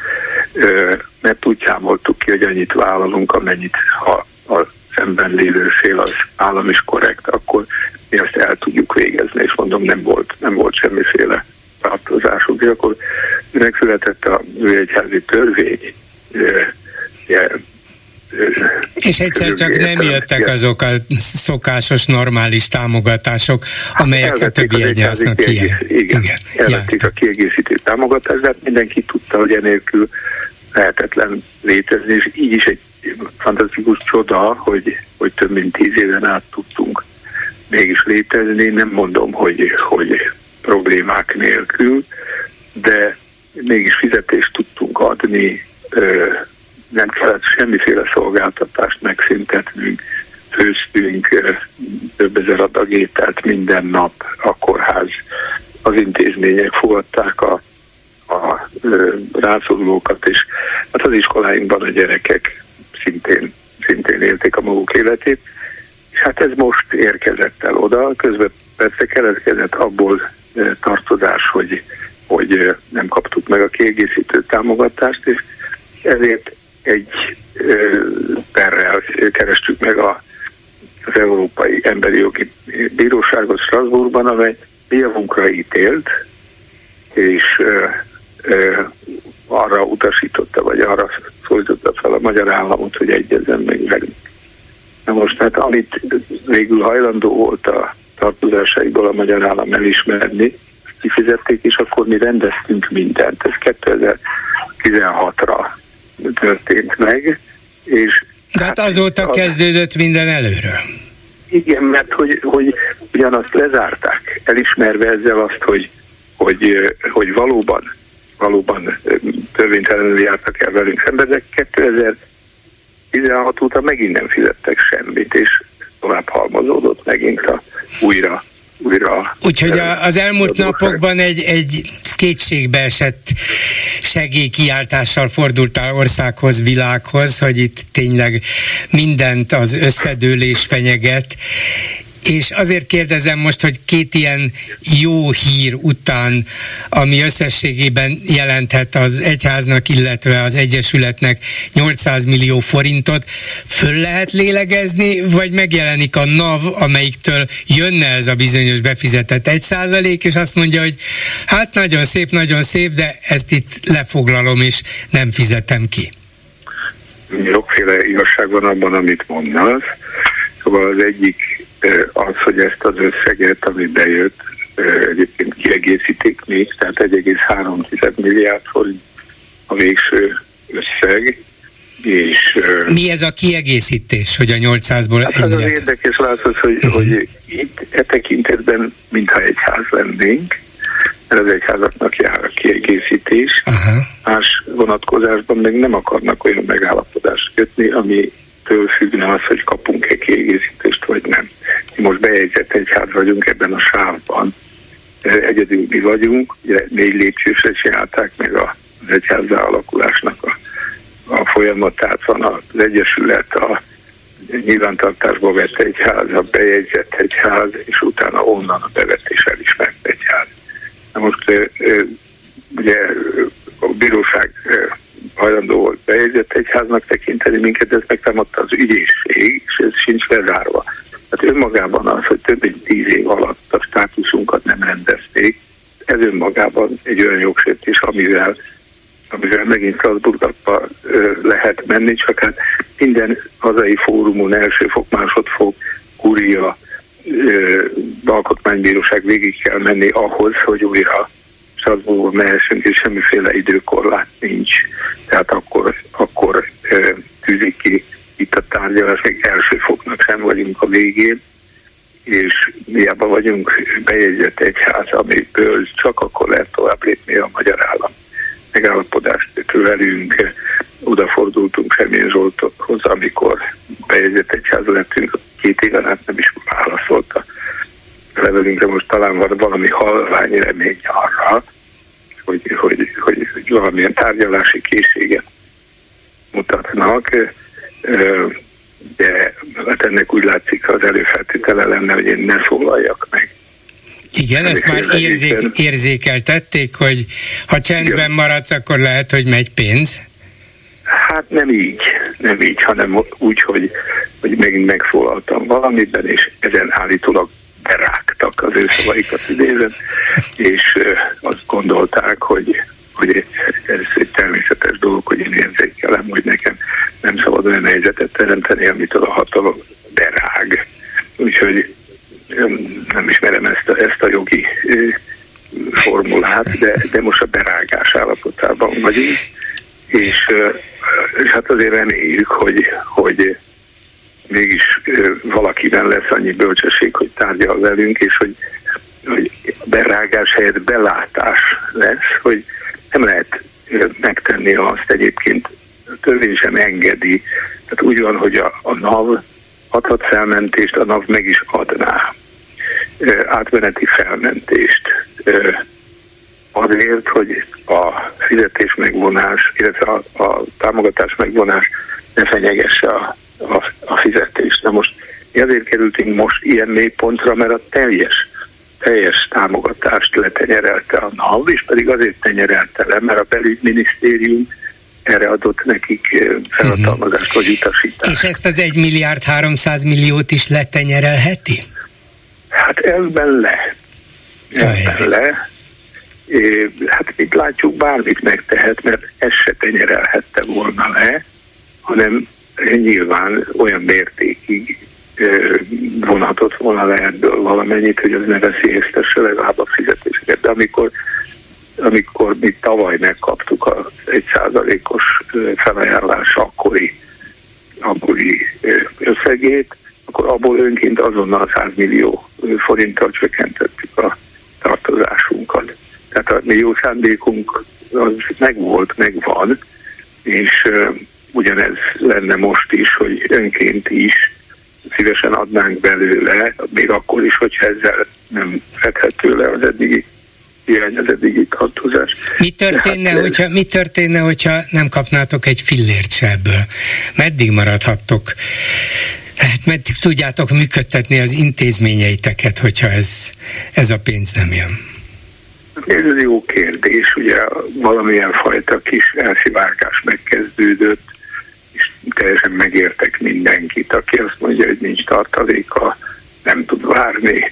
mert úgy számoltuk ki, hogy annyit vállalunk, amennyit ha a szemben lévő fél az állam is korrekt, akkor mi azt el tudjuk végezni, és mondom, nem volt, nem volt semmiféle tartozásunk, és akkor megszületett a egyházi törvény, és egyszer csak nem jöttek azok a szokásos, normális támogatások, amelyek a többi egyháznak kiegész, igen, igen, elvették a kiegészítő támogatást, de hát mindenki tudta, hogy enélkül lehetetlen létezni, és így is egy fantasztikus csoda, hogy, hogy több mint tíz éven át tudtunk mégis létezni. Nem mondom, hogy, hogy problémák nélkül, de mégis fizetést tudtunk adni, nem kellett semmiféle szolgáltatást megszüntetnünk, főztünk több ezer adag ételt minden nap, a kórház, az intézmények fogadták a, a rászorulókat, és hát az iskoláinkban a gyerekek szintén, szintén élték a maguk életét, és hát ez most érkezett el oda, közben persze keletkezett abból tartozás, hogy, hogy nem kaptuk meg a kiegészítő támogatást, és ezért egy perrel kerestük meg a, az Európai Emberi Jogi Bíróságot Strasbourgban, amely javunkra ítélt, és ö, ö, arra utasította, vagy arra szólította fel a magyar államot, hogy egyezzen meg velünk. Na most hát amit végül hajlandó volt a tartozásaiból a magyar állam elismerni, kifizették, és akkor mi rendeztünk mindent. Ez 2016-ra történt meg. És De hát azóta az, kezdődött minden előről. Igen, mert hogy, hogy ugyanazt lezárták, elismerve ezzel azt, hogy, hogy, hogy valóban, valóban törvénytelenül jártak el velünk szembe, de 2016 óta megint nem fizettek semmit, és tovább halmozódott megint a újra újra. Úgyhogy a, az elmúlt napokban egy, egy kétségbe esett segélykiáltással fordultál országhoz, világhoz, hogy itt tényleg mindent az összedőlés fenyeget, és azért kérdezem most, hogy két ilyen jó hír után, ami összességében jelenthet az egyháznak, illetve az egyesületnek 800 millió forintot, föl lehet lélegezni, vagy megjelenik a NAV, amelyiktől jönne ez a bizonyos befizetett egy százalék, és azt mondja, hogy hát nagyon szép, nagyon szép, de ezt itt lefoglalom, és nem fizetem ki. Sokféle igazság van abban, amit mondasz. Szóval az egyik az, hogy ezt az összeget, ami bejött, egyébként kiegészítik még, tehát 1,3 milliárd forint a végső összeg, és, Mi ez a kiegészítés, hogy a 800-ból hát az, az érdekes látod, hogy, uh-huh. hogy itt e tekintetben mintha egyház lennénk, mert az egyházaknak jár a kiegészítés, uh-huh. más vonatkozásban meg nem akarnak olyan megállapodást kötni, ami től függne az, hogy kapunk-e kiegészítést, vagy nem. Mi most bejegyzett egyház vagyunk ebben a sávban. Egyedül mi vagyunk, ugye négy lépcsősre csinálták meg az egyház alakulásnak a, a folyamatát, van az Egyesület, a nyilvántartásba vett egyház, a bejegyzett egyház, és utána onnan a bevetés elismert egyház. Na most ugye a bíróság hajlandó volt bejegyzett egyháznak tekinteni minket, ez megtámadta az ügyészség, és ez sincs lezárva. Tehát önmagában az, hogy több mint tíz év alatt a státuszunkat nem rendezték, ez önmagában egy olyan jogsértés, amivel, amivel megint Strasbourgba lehet menni, csak hát minden hazai fórumon elsőfok, másodfok, kuria, alkotmánybíróság végig kell menni ahhoz, hogy újra Strasbourgba mehessünk, és semmiféle időkorlát nincs. Tehát akkor, akkor tűzik ki itt a tárgyalás, még első foknak sem vagyunk a végén, és miában vagyunk bejegyzett egyház, amiből csak akkor lehet tovább lépni a magyar állam megállapodást velünk, odafordultunk Semén Zsolthoz, amikor bejegyzett egyház lettünk, két éven át nem is válaszolta levelünkre, most talán van valami halvány remény arra, hogy, hogy, hogy, hogy valamilyen tárgyalási készséget mutatnak, de hát ennek úgy látszik az előfeltétele lenne, hogy én ne szólaljak meg. Igen, ezt már érzék, érzékeltették, hogy ha csendben maradsz, akkor lehet, hogy megy pénz. Hát nem így, nem így, hanem úgy, hogy, hogy megint megszólaltam valamiben, és ezen állítólag berágtak az ő szavaikat idézem, és azt gondolták, hogy, hogy ez egy természetes dolog, hogy én érzékelem, hogy nekem nem szabad olyan helyzetet teremteni, amitől a hatalom berág. Úgyhogy nem ismerem ezt a, ezt a jogi formulát, de, de most a berágás állapotában vagyunk, és, és hát azért reméljük, hogy, hogy mégis valakiben lesz annyi bölcsesség, hogy tárgyal velünk, és hogy, hogy berágás helyett belátás lesz, hogy nem lehet megtenni azt egyébként, a törvény sem engedi. Tehát úgy van, hogy a, a NAV adhat felmentést, a NAV meg is adná átmeneti felmentést azért, hogy a fizetés megvonás, illetve a, a támogatás megvonás ne fenyegesse a, a, a fizetést. Na most ezért kerültünk most ilyen mélypontra, mert a teljes teljes támogatást letenyerelte a NAV, és pedig azért tenyerelte le, mert a belügyminisztérium erre adott nekik felhatalmazást vagy utasítást. És ezt az 1 milliárd 300 milliót is letenyerelheti? Hát elben le. Elben le. É, hát itt látjuk, bármit megtehet, mert ez se tenyerelhette volna le, hanem nyilván olyan mértékig vonhatott volna le ebből valamennyit, hogy az ne veszélyeztesse legalább a fizetéseket. De amikor, amikor mi tavaly megkaptuk az egy százalékos felajánlás akkori, akkori összegét, akkor abból önként azonnal 100 millió forinttal csökkentettük a tartozásunkat. Tehát a mi jó szándékunk az megvolt, megvan, és ugyanez lenne most is, hogy önként is szívesen adnánk belőle, még akkor is, hogyha ezzel nem fedhető le az eddigi hiány, az eddigi tartozás. Mi történne, hát, hogyha, mi történne, hogyha nem kapnátok egy fillért se ebből? Meddig maradhattok? Hát meddig tudjátok működtetni az intézményeiteket, hogyha ez, ez a pénz nem jön? Ez jó kérdés, ugye valamilyen fajta kis elszivárgás megkezdődött, teljesen megértek mindenkit, aki azt mondja, hogy nincs tartaléka, nem tud várni.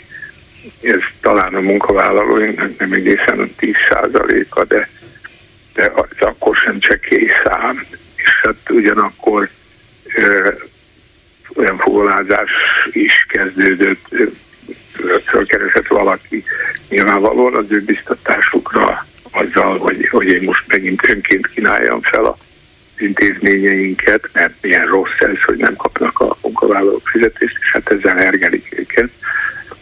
Ez talán a munkavállalóinknak nem egészen a 10 a de, de az akkor sem csekély szám. És hát ugyanakkor olyan foglalázás is kezdődött, fölkeresett valaki nyilvánvalóan az ő biztatásukra azzal, hogy, hogy én most megint önként kínáljam fel a intézményeinket, mert milyen rossz ez, hogy nem kapnak a munkavállalók fizetést, és hát ezzel ergelik őket.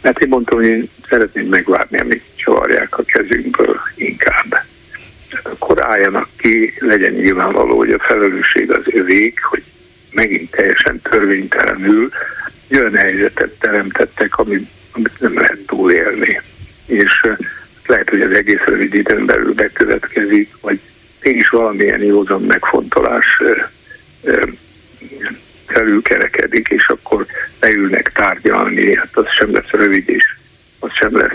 Mert én mondtam, hogy én szeretném megvárni, amíg csavarják a kezünkből inkább. Akkor álljanak ki, legyen nyilvánvaló, hogy a felelősség az övék, hogy megint teljesen törvénytelenül olyan helyzetet teremtettek, amit, amit nem lehet túlélni. És lehet, hogy az egész rövid időn belül bekövetkezik, vagy mégis valamilyen józan megfontolás felülkerekedik, és akkor leülnek tárgyalni, hát az sem lesz rövid, és az sem lesz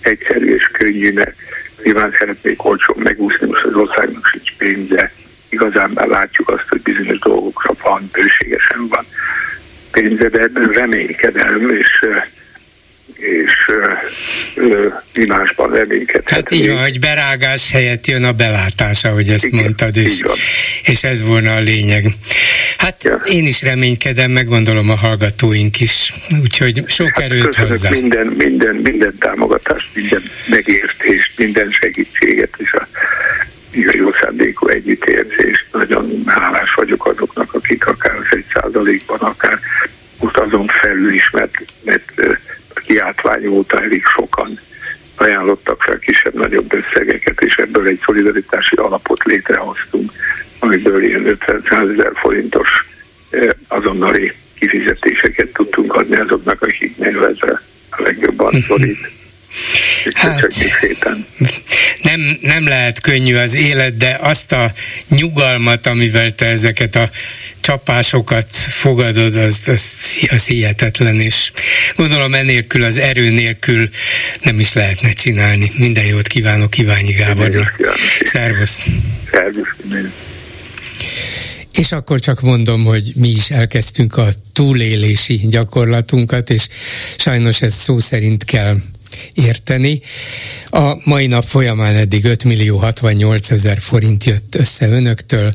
egyszerű és könnyű, mert nyilván szeretnék olcsón megúszni, most az országnak sincs pénze, igazán már látjuk azt, hogy bizonyos dolgokra van, bőségesen van pénze, de ebben reménykedem, és és mi másban reménykedhet. Hát így van, hogy berágás helyett jön a belátás, ahogy ezt Igen, mondtad, és, és ez volna a lényeg. Hát ja. én is reménykedem, meg gondolom a hallgatóink is, úgyhogy sok hát erőt hozzá. Minden, minden, minden támogatást, minden megértést, minden segítséget, és a jó szándékú együttérzést. Nagyon hálás vagyok azoknak, akik akár az egy százalékban, akár most azon felül is, mert, mert kiáltvány óta elég sokan ajánlottak fel kisebb-nagyobb összegeket, és ebből egy szolidaritási alapot létrehoztunk, amiből ilyen 50-100 ezer forintos azonnali kifizetéseket tudtunk adni azoknak, akik ezzel a legjobban szorít. Hát, nem, nem lehet könnyű az élet, de azt a nyugalmat, amivel te ezeket a csapásokat fogadod, az, az, az hihetetlen, és gondolom enélkül, az erő nélkül nem is lehetne csinálni. Minden jót kívánok Iványi Gábornak. Szervusz! Szervusz! És akkor csak mondom, hogy mi is elkezdtünk a túlélési gyakorlatunkat, és sajnos ez szó szerint kell érteni. A mai nap folyamán eddig 5 millió 68 ezer forint jött össze önöktől,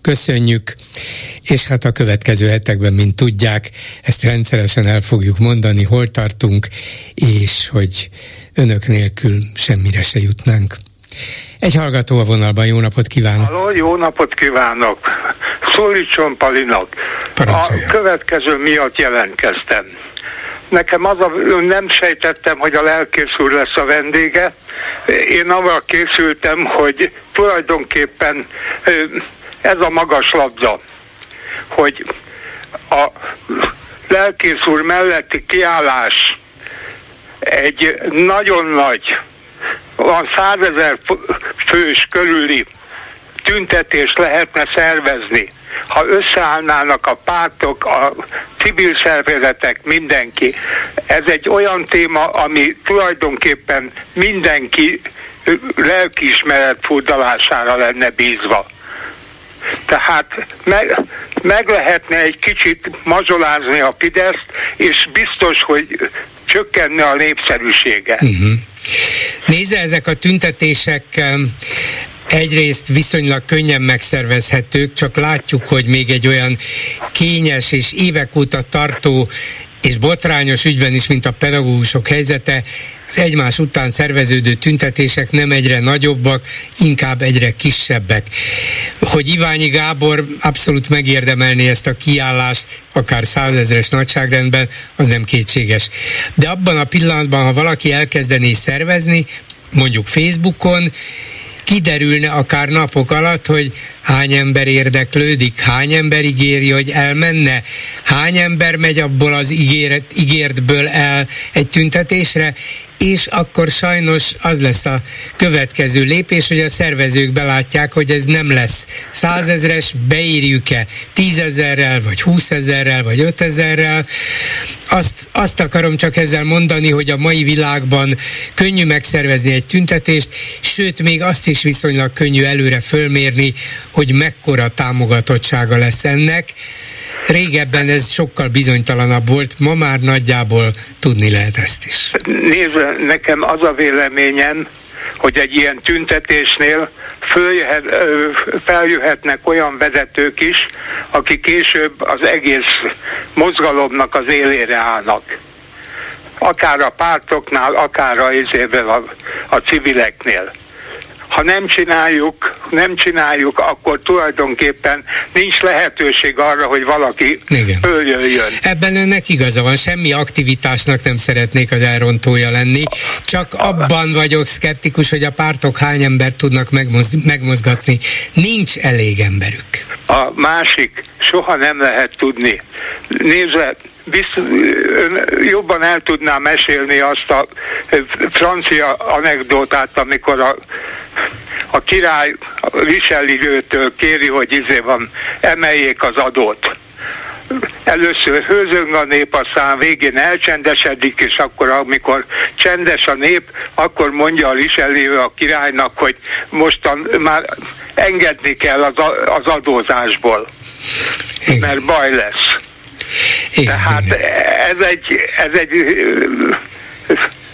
köszönjük, és hát a következő hetekben, mint tudják, ezt rendszeresen el fogjuk mondani, hol tartunk, és hogy önök nélkül semmire se jutnánk. Egy hallgató a vonalban, jó napot kívánok! Halló, jó napot kívánok! Szólítson Palinak! A következő miatt jelentkeztem. Nekem az a, nem sejtettem, hogy a lelkész úr lesz a vendége. Én avval készültem, hogy tulajdonképpen ez a magas labda, hogy a lelkész úr melletti kiállás egy nagyon nagy, van százezer fős körüli tüntetés lehetne szervezni, ha összeállnának a pártok, a civil szervezetek, mindenki. Ez egy olyan téma, ami tulajdonképpen mindenki lelkiismeret furdalására lenne bízva. Tehát meg, meg lehetne egy kicsit mazsolázni a Fideszt, és biztos, hogy csökkenne a népszerűsége. Uh-huh. Nézze, ezek a tüntetések egyrészt viszonylag könnyen megszervezhetők, csak látjuk, hogy még egy olyan kényes és évek óta tartó és botrányos ügyben is, mint a pedagógusok helyzete, az egymás után szerveződő tüntetések nem egyre nagyobbak, inkább egyre kisebbek. Hogy Iványi Gábor abszolút megérdemelné ezt a kiállást, akár százezres nagyságrendben, az nem kétséges. De abban a pillanatban, ha valaki elkezdené szervezni, mondjuk Facebookon, kiderülne akár napok alatt, hogy hány ember érdeklődik, hány ember ígéri, hogy elmenne, hány ember megy abból az ígéret, ígértből el egy tüntetésre, és akkor sajnos az lesz a következő lépés, hogy a szervezők belátják, hogy ez nem lesz százezres, beírjuk-e tízezerrel, vagy húszezerrel, vagy ötezerrel. Azt, azt akarom csak ezzel mondani, hogy a mai világban könnyű megszervezni egy tüntetést, sőt, még azt is viszonylag könnyű előre fölmérni, hogy mekkora támogatottsága lesz ennek. Régebben ez sokkal bizonytalanabb volt, ma már nagyjából tudni lehet ezt is. Nézd, nekem az a véleményem, hogy egy ilyen tüntetésnél följöhet, feljöhetnek olyan vezetők is, akik később az egész mozgalomnak az élére állnak. Akár a pártoknál, akár a, a, a civileknél ha nem csináljuk, nem csináljuk, akkor tulajdonképpen nincs lehetőség arra, hogy valaki Igen. följöjjön. Ebben önnek igaza van, semmi aktivitásnak nem szeretnék az elrontója lenni, csak abban vagyok szkeptikus, hogy a pártok hány embert tudnak megmoz- megmozgatni. Nincs elég emberük. A másik, soha nem lehet tudni. Nézve, biztos, jobban el tudná mesélni azt a francia anekdotát, amikor a, a király viselőtől kéri, hogy izé van, emeljék az adót először hőzöng a nép, aztán végén elcsendesedik, és akkor, amikor csendes a nép, akkor mondja a Liseliő a királynak, hogy mostan már engedni kell az, az adózásból, Igen. mert baj lesz. Igen, Tehát igen. ez egy, ez egy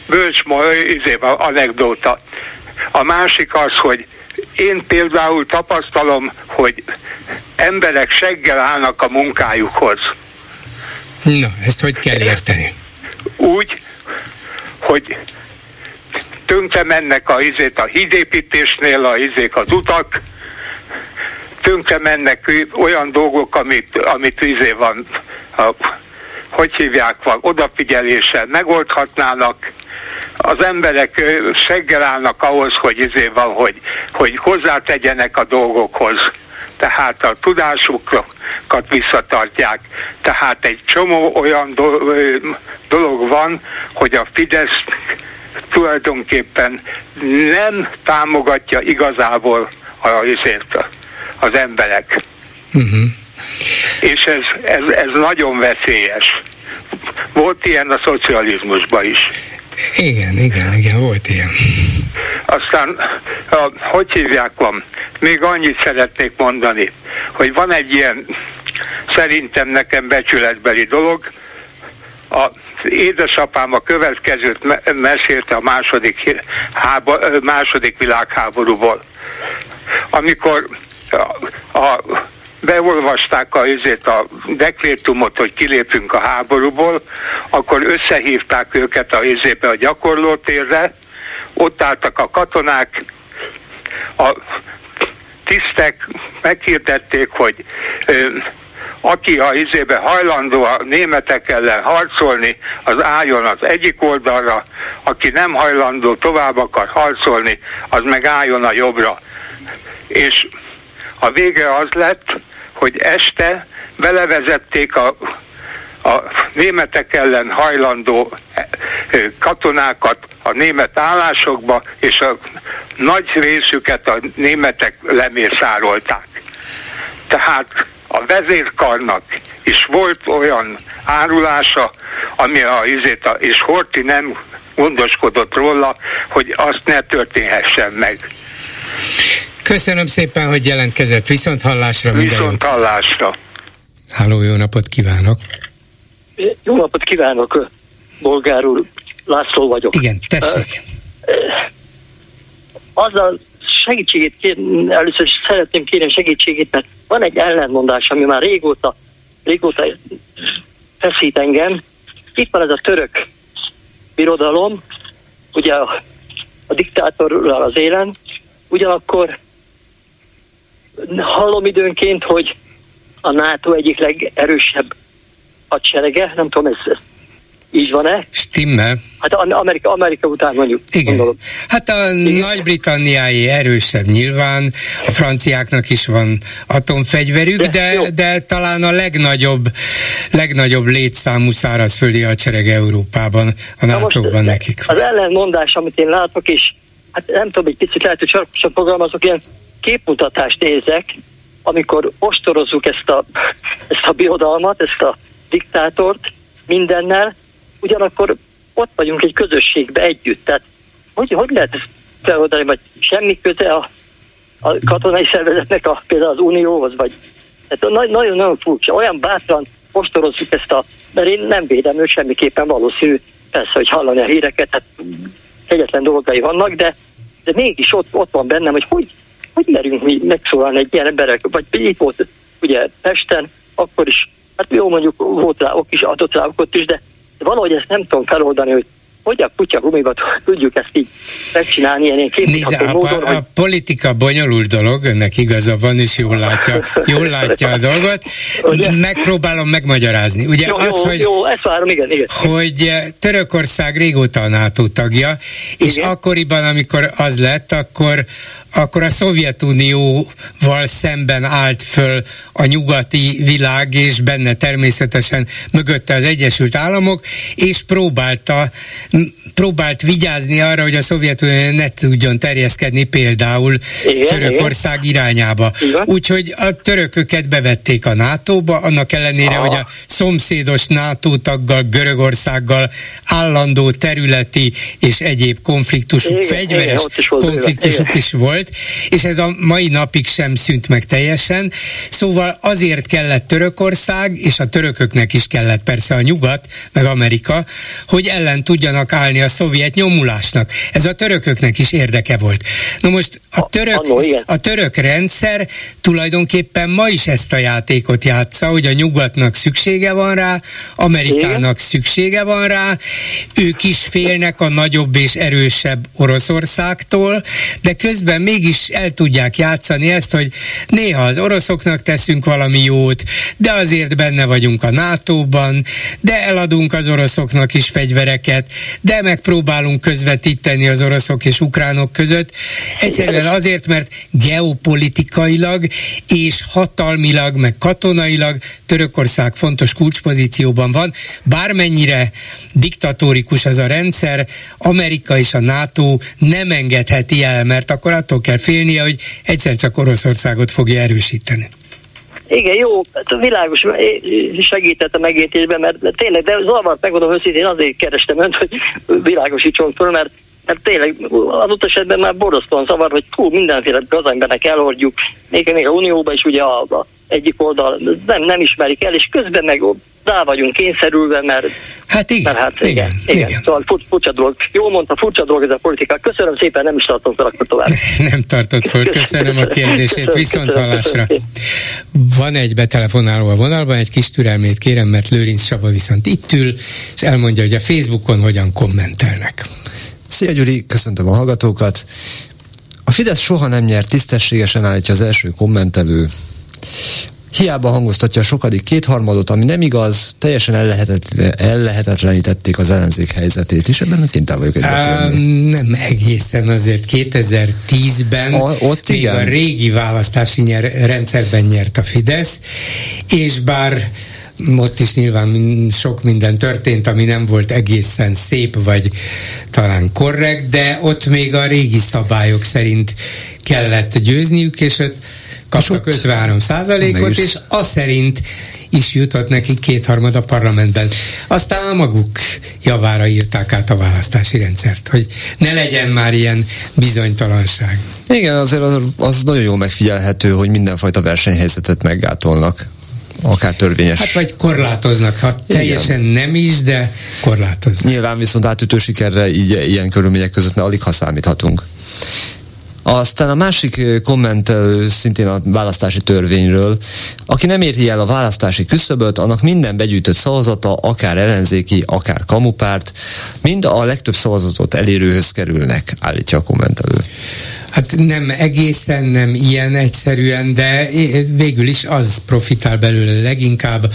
bölcs izé, anekdóta. A másik az, hogy én például tapasztalom, hogy emberek seggel állnak a munkájukhoz. Na, ezt hogy kell érteni? Úgy, hogy tönkre mennek a izét a hídépítésnél, a izék az utak, tönkre mennek olyan dolgok, amit, amit izé van, a, hogy hívják, van, odafigyeléssel megoldhatnának, az emberek seggel állnak ahhoz, hogy izé van, hogy, hogy hozzátegyenek a dolgokhoz. Tehát a tudásukat visszatartják. Tehát egy csomó olyan dolog van, hogy a Fidesz tulajdonképpen nem támogatja igazából azért az emberek. Uh-huh. És ez, ez, ez nagyon veszélyes. Volt ilyen a szocializmusban is. Igen, igen, igen, volt ilyen. Aztán, a, hogy hívják van, még annyit szeretnék mondani, hogy van egy ilyen szerintem nekem becsületbeli dolog, a édesapám a következőt me- mesélte a második, hába, második világháborúból. Amikor a, a, beolvasták a, ezért a dekrétumot, hogy kilépünk a háborúból, akkor összehívták őket a izébe a gyakorlótérre, ott álltak a katonák, a tisztek meghirdették, hogy ö, aki a izébe hajlandó a németek ellen harcolni, az álljon az egyik oldalra, aki nem hajlandó tovább akar harcolni, az meg álljon a jobbra. És a vége az lett, hogy este belevezették a, a németek ellen hajlandó katonákat a német állásokba, és a nagy részüket a németek lemészárolták. Tehát a vezérkarnak is volt olyan árulása, ami a, izét, és Horti nem gondoskodott róla, hogy azt ne történhessen meg. Köszönöm szépen, hogy jelentkezett. Viszont hallásra minden Viszont hallásra. Háló, jó napot kívánok. Jó napot kívánok, bolgár úr. László vagyok. Igen, tessék. Azzal segítségét kér, először is szeretném kérni segítségét, mert van egy ellentmondás, ami már régóta, régóta feszít engem. Itt van ez a török birodalom, ugye a, a diktátorral az élen, ugyanakkor hallom időnként, hogy a NATO egyik legerősebb hadserege, nem tudom, ez így van-e? Stimmel. Hát Amerika, Amerika után mondjuk. Igen. Gondolom. Hát a Nagy-Britanniái erősebb nyilván, a franciáknak is van atomfegyverük, de, de, de talán a legnagyobb, legnagyobb létszámú szárazföldi hadsereg Európában, a NATO-ban nekik. Az ellenmondás, amit én látok, és hát nem tudom, egy picit lehet, hogy csak, csak fogalmazok, ilyen képmutatást nézek, amikor ostorozzuk ezt a, ezt a birodalmat, ezt a diktátort mindennel, ugyanakkor ott vagyunk egy közösségbe együtt. Tehát hogy, hogy lehet ezt feloldani, vagy semmi köze a, a katonai szervezetnek a, például az Unióhoz, vagy tehát nagyon-nagyon furcsa. Olyan bátran postorozzuk ezt a, mert én nem védem őt semmiképpen valószínű, persze, hogy hallani a híreket, hát egyetlen dolgai vannak, de, de mégis ott, ott van bennem, hogy hogy, hogy merünk mi megszólalni egy ilyen emberek, vagy itt volt ugye Pesten, akkor is, hát jó mondjuk volt rá ok is, adott rá okot is, de valahogy ezt nem tudom feloldani, hogy hogy a kutya gumiba tudjuk ezt így megcsinálni ilyen Nézze, a, módon, a, hogy... a politika bonyolult dolog, önnek igaza van, és jól látja, jól látja a dolgot. Ugye? Megpróbálom megmagyarázni. Ugye jó, az, jó, hogy, jó, ezt várom, igen, igen. hogy Törökország régóta a NATO tagja, és igen. akkoriban, amikor az lett, akkor akkor a Szovjetunióval szemben állt föl a nyugati világ, és benne természetesen mögötte az Egyesült Államok, és próbálta, próbált vigyázni arra, hogy a Szovjetunió ne tudjon terjeszkedni például igen, Törökország igen. irányába. Úgyhogy a törököket bevették a NATO-ba, annak ellenére, Aha. hogy a szomszédos NATO taggal, Görögországgal állandó területi és egyéb konfliktusuk, igen, fegyveres igen, is konfliktusuk igen. is volt, és ez a mai napig sem szűnt meg teljesen. Szóval azért kellett Törökország, és a törököknek is kellett persze a nyugat, meg Amerika, hogy ellen tudjanak állni a szovjet nyomulásnak. Ez a törököknek is érdeke volt. Na most a török, a török rendszer tulajdonképpen ma is ezt a játékot játsza, hogy a nyugatnak szüksége van rá, Amerikának szüksége van rá, ők is félnek a nagyobb és erősebb Oroszországtól, de közben mégis el tudják játszani ezt, hogy néha az oroszoknak teszünk valami jót, de azért benne vagyunk a NATO-ban, de eladunk az oroszoknak is fegyvereket, de megpróbálunk közvetíteni az oroszok és ukránok között. Egyszerűen azért, mert geopolitikailag és hatalmilag, meg katonailag Törökország fontos kulcspozícióban van, bármennyire diktatórikus az a rendszer, Amerika és a NATO nem engedheti el, mert akkor attól kell félnie, hogy egyszer csak Oroszországot fogja erősíteni. Igen, jó, hát világos, segített a megértésben, mert tényleg, de zavart megmondom őszintén, azért kerestem önt, hogy világosítson föl, mert mert tényleg adott esetben már borzasztóan zavar, hogy hú, mindenféle gazembernek elhordjuk, még, még a Unióban is ugye a, a egyik oldal nem, nem ismerik el, és közben meg rá vagyunk kényszerülve, mert hát igen, mert hát igen, igen, igen. igen. Szóval furcsa dolog. Jó mondta, furcsa dolog ez a politika. Köszönöm szépen, nem is tartom fel akkor tovább. nem tartott föl, köszönöm a kérdését, viszont hallásra. Van egy betelefonáló a vonalban, egy kis türelmét kérem, mert Lőrinc Saba viszont itt ül, és elmondja, hogy a Facebookon hogyan kommentelnek. Szia Gyuri, köszöntöm a hallgatókat. A Fidesz soha nem nyert, tisztességesen állítja az első kommentelő. Hiába hangoztatja a sokadik kétharmadot, ami nem igaz, teljesen ellehetetlenítették az ellenzék helyzetét is, ebben kint vagyok egyetérni. Nem egészen azért 2010-ben a, ott még igen. a régi választási nyer, rendszerben nyert a Fidesz, és bár ott is nyilván sok minden történt, ami nem volt egészen szép, vagy talán korrekt, de ott még a régi szabályok szerint kellett győzniük, és ott kaptak 53 százalékot, és az szerint is jutott neki kétharmad a parlamentben. Aztán a maguk javára írták át a választási rendszert, hogy ne legyen már ilyen bizonytalanság. Igen, azért az, az nagyon jól megfigyelhető, hogy mindenfajta versenyhelyzetet meggátolnak akár törvényes. Hát vagy korlátoznak, ha teljesen Igen. nem is, de korlátoznak. Nyilván viszont átütő sikerre így, ilyen körülmények között ne alig ha számíthatunk. Aztán a másik komment szintén a választási törvényről. Aki nem érti el a választási küszöböt, annak minden begyűjtött szavazata, akár ellenzéki, akár kamupárt, mind a legtöbb szavazatot elérőhöz kerülnek, állítja a kommentelő. Hát nem egészen, nem ilyen egyszerűen, de végül is az profitál belőle leginkább,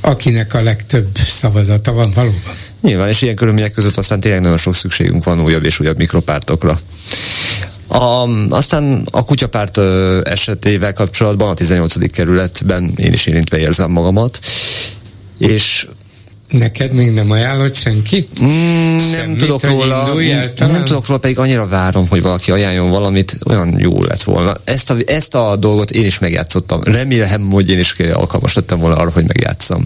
akinek a legtöbb szavazata van valóban. Nyilván, és ilyen körülmények között aztán tényleg nagyon sok szükségünk van újabb és újabb mikropártokra. A, aztán a kutyapárt ö, esetével kapcsolatban a 18. kerületben én is érintve érzem magamat, és Neked még nem ajánlott senki? Mm, nem tudok róla, nem, nem tudok róla, pedig annyira várom, hogy valaki ajánljon valamit, olyan jó lett volna. Ezt a, ezt a dolgot én is megjátszottam. Remélem, hogy én is alkalmas lettem volna arra, hogy megjátszam.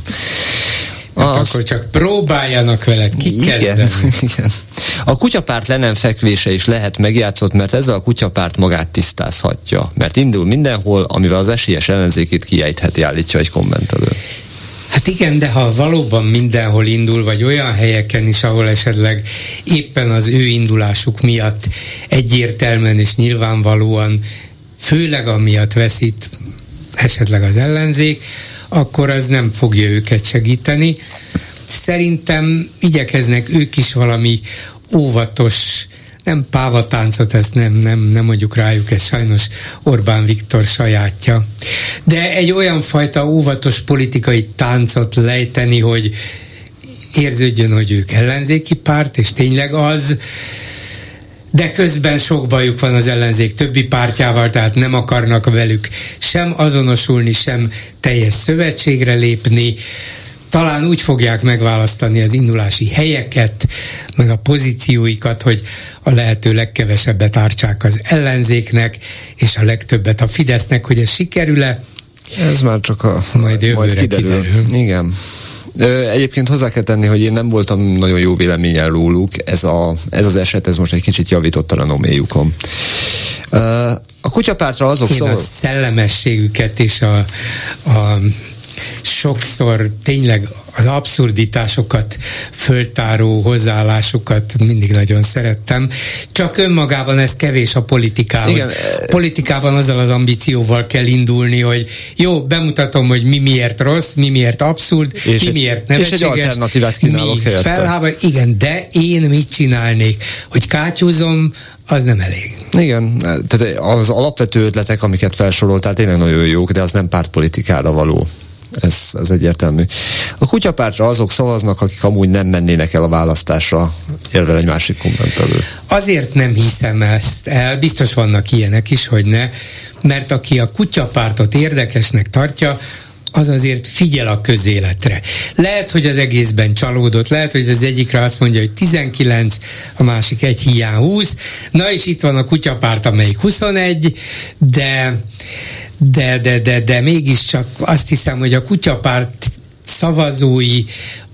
Hát az... akkor csak próbáljanak veled, ki igen, igen. A kutyapárt le nem fekvése is lehet megjátszott, mert ezzel a kutyapárt magát tisztázhatja. Mert indul mindenhol, amivel az esélyes ellenzékét kiejtheti, állítja egy kommentelő. Hát igen, de ha valóban mindenhol indul, vagy olyan helyeken is, ahol esetleg éppen az ő indulásuk miatt egyértelműen és nyilvánvalóan, főleg amiatt veszít esetleg az ellenzék, akkor az nem fogja őket segíteni. Szerintem igyekeznek ők is valami óvatos nem pávatáncot, ezt nem, nem, nem mondjuk rájuk, ez sajnos Orbán Viktor sajátja. De egy olyan fajta óvatos politikai táncot lejteni, hogy érződjön, hogy ők ellenzéki párt, és tényleg az, de közben sok bajuk van az ellenzék többi pártjával, tehát nem akarnak velük sem azonosulni, sem teljes szövetségre lépni. Talán úgy fogják megválasztani az indulási helyeket, meg a pozícióikat, hogy a lehető legkevesebbet ártsák az ellenzéknek, és a legtöbbet a Fidesznek, hogy ez sikerül-e. Ez már csak a majd, majd kiderül. kiderül. Igen. Egyébként hozzá kell tenni, hogy én nem voltam nagyon jó véleményen róluk. Ez, a, ez az eset, ez most egy kicsit javított a noméjukon. A kutyapártra azok Én a szellemességüket és a, a sokszor tényleg az abszurditásokat föltáró hozzáállásukat mindig nagyon szerettem. Csak önmagában ez kevés a politikához. Igen. Politikában azzal az ambícióval kell indulni, hogy jó, bemutatom, hogy mi miért rossz, mi miért abszurd, és mi egy, miért nevetséges. És egy alternatívát kínálok mi felhábor, Igen, de én mit csinálnék? Hogy kátyúzom, az nem elég. Igen, tehát az alapvető ötletek, amiket felsoroltál, tényleg nagyon jók, de az nem pártpolitikára való ez, ez egyértelmű. A kutyapártra azok szavaznak, akik amúgy nem mennének el a választásra, érvel egy másik kommentelő. Azért nem hiszem ezt el, biztos vannak ilyenek is, hogy ne, mert aki a kutyapártot érdekesnek tartja, az azért figyel a közéletre. Lehet, hogy az egészben csalódott, lehet, hogy az egyikre azt mondja, hogy 19, a másik egy hiány 20, na és itt van a kutyapárt, amelyik 21, de de, de, de, de mégiscsak azt hiszem, hogy a kutyapárt szavazói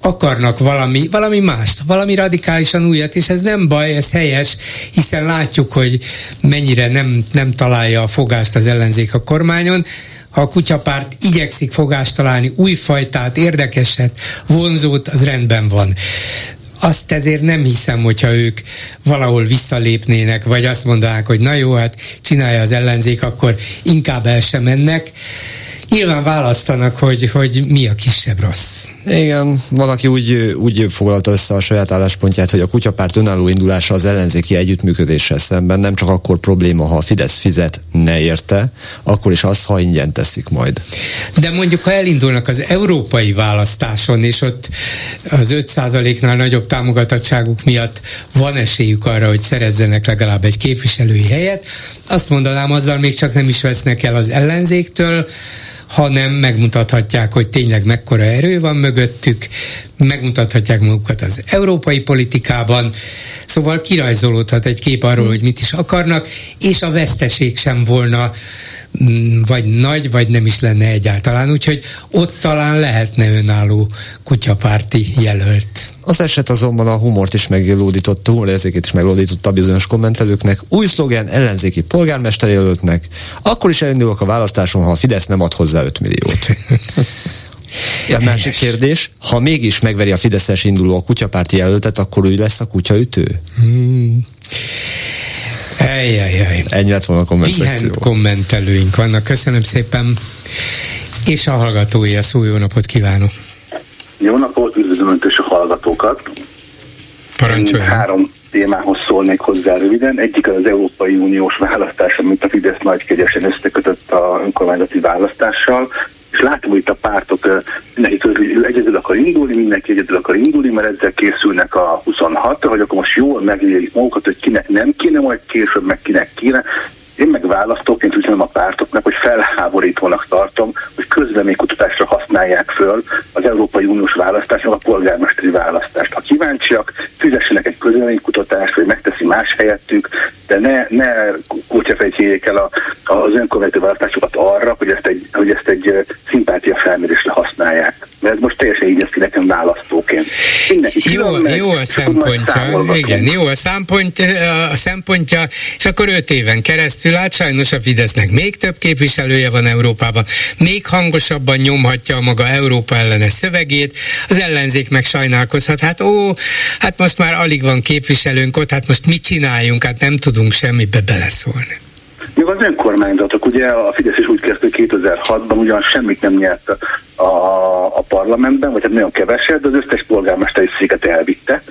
akarnak valami, valami mást, valami radikálisan újat, és ez nem baj, ez helyes, hiszen látjuk, hogy mennyire nem, nem találja a fogást az ellenzék a kormányon, ha a kutyapárt igyekszik fogást találni, újfajtát, érdekeset, vonzót, az rendben van azt ezért nem hiszem, hogyha ők valahol visszalépnének, vagy azt mondanák, hogy na jó, hát csinálja az ellenzék, akkor inkább el sem mennek nyilván választanak, hogy, hogy mi a kisebb rossz. Igen, valaki úgy, úgy foglalta össze a saját álláspontját, hogy a kutyapárt önálló indulása az ellenzéki együttműködéssel szemben nem csak akkor probléma, ha a Fidesz fizet, ne érte, akkor is az, ha ingyen teszik majd. De mondjuk, ha elindulnak az európai választáson, és ott az 5%-nál nagyobb támogatottságuk miatt van esélyük arra, hogy szerezzenek legalább egy képviselői helyet, azt mondanám, azzal még csak nem is vesznek el az ellenzéktől, hanem megmutathatják, hogy tényleg mekkora erő van mögöttük, megmutathatják magukat az európai politikában, szóval kirajzolódhat egy kép arról, hogy mit is akarnak, és a veszteség sem volna vagy nagy, vagy nem is lenne egyáltalán, úgyhogy ott talán lehetne önálló kutyapárti jelölt. Az eset azonban a humort is meglódította, humorérzékét is meglódította bizonyos kommentelőknek. Új szlogen ellenzéki polgármester jelöltnek, akkor is elindulok a választáson, ha a Fidesz nem ad hozzá 5 milliót. Ja, másik kérdés, ha mégis megveri a Fideszes induló a kutyapárti jelöltet, akkor ő lesz a kutyaütő? Hmm. Ejjjjjj. Ennyi lett volna a komment kommentelőink vannak. Köszönöm szépen. És a hallgatói a szó, jó napot kívánok. Jó napot, üdvözlöm Önt és a hallgatókat. Parancsoljon. Három témához szólnék hozzá röviden. Egyik az Európai Uniós választás, amit a Fidesz nagykegyesen összekötött a önkormányzati választással és látom, hogy itt a pártok mindenki hogy egyedül akar indulni, mindenki egyedül akar indulni, mert ezzel készülnek a 26 hogy akkor most jól megélik magukat, hogy kinek nem kéne, majd később meg kinek kéne. Én meg választóként üzenem a pártoknak, hogy felháborítónak tartom, hogy közleménykutatásra használják föl az Európai Uniós választáson a polgármesteri választást. Ha kíváncsiak, fizessenek egy közleménykutatást, vagy megteszi más helyettük, de ne, ne kutyafejtjék el a, az önkormányzati választásokat arra, hogy ezt egy, hogy ezt egy szimpátia felmérésre használják. Mert ez most teljesen így ki nekem választóként. jó, meg, jó a szempontja, igen, jó a, szempont, a szempontja, és akkor öt éven keresztül át sajnos a Fidesznek még több képviselője van Európában, még hangosabban nyomhatja a maga Európa ellenes szövegét, az ellenzék meg sajnálkozhat, hát ó, hát most már alig van képviselőnk ott, hát most mit csináljunk, hát nem tudunk semmibe beleszólni. Még az önkormányzatok, ugye a Fidesz is úgy kezdte 2006-ban, ugyan semmit nem nyert parlamentben, vagy hát nagyon keveset, de az összes polgármesteri széket elvitte,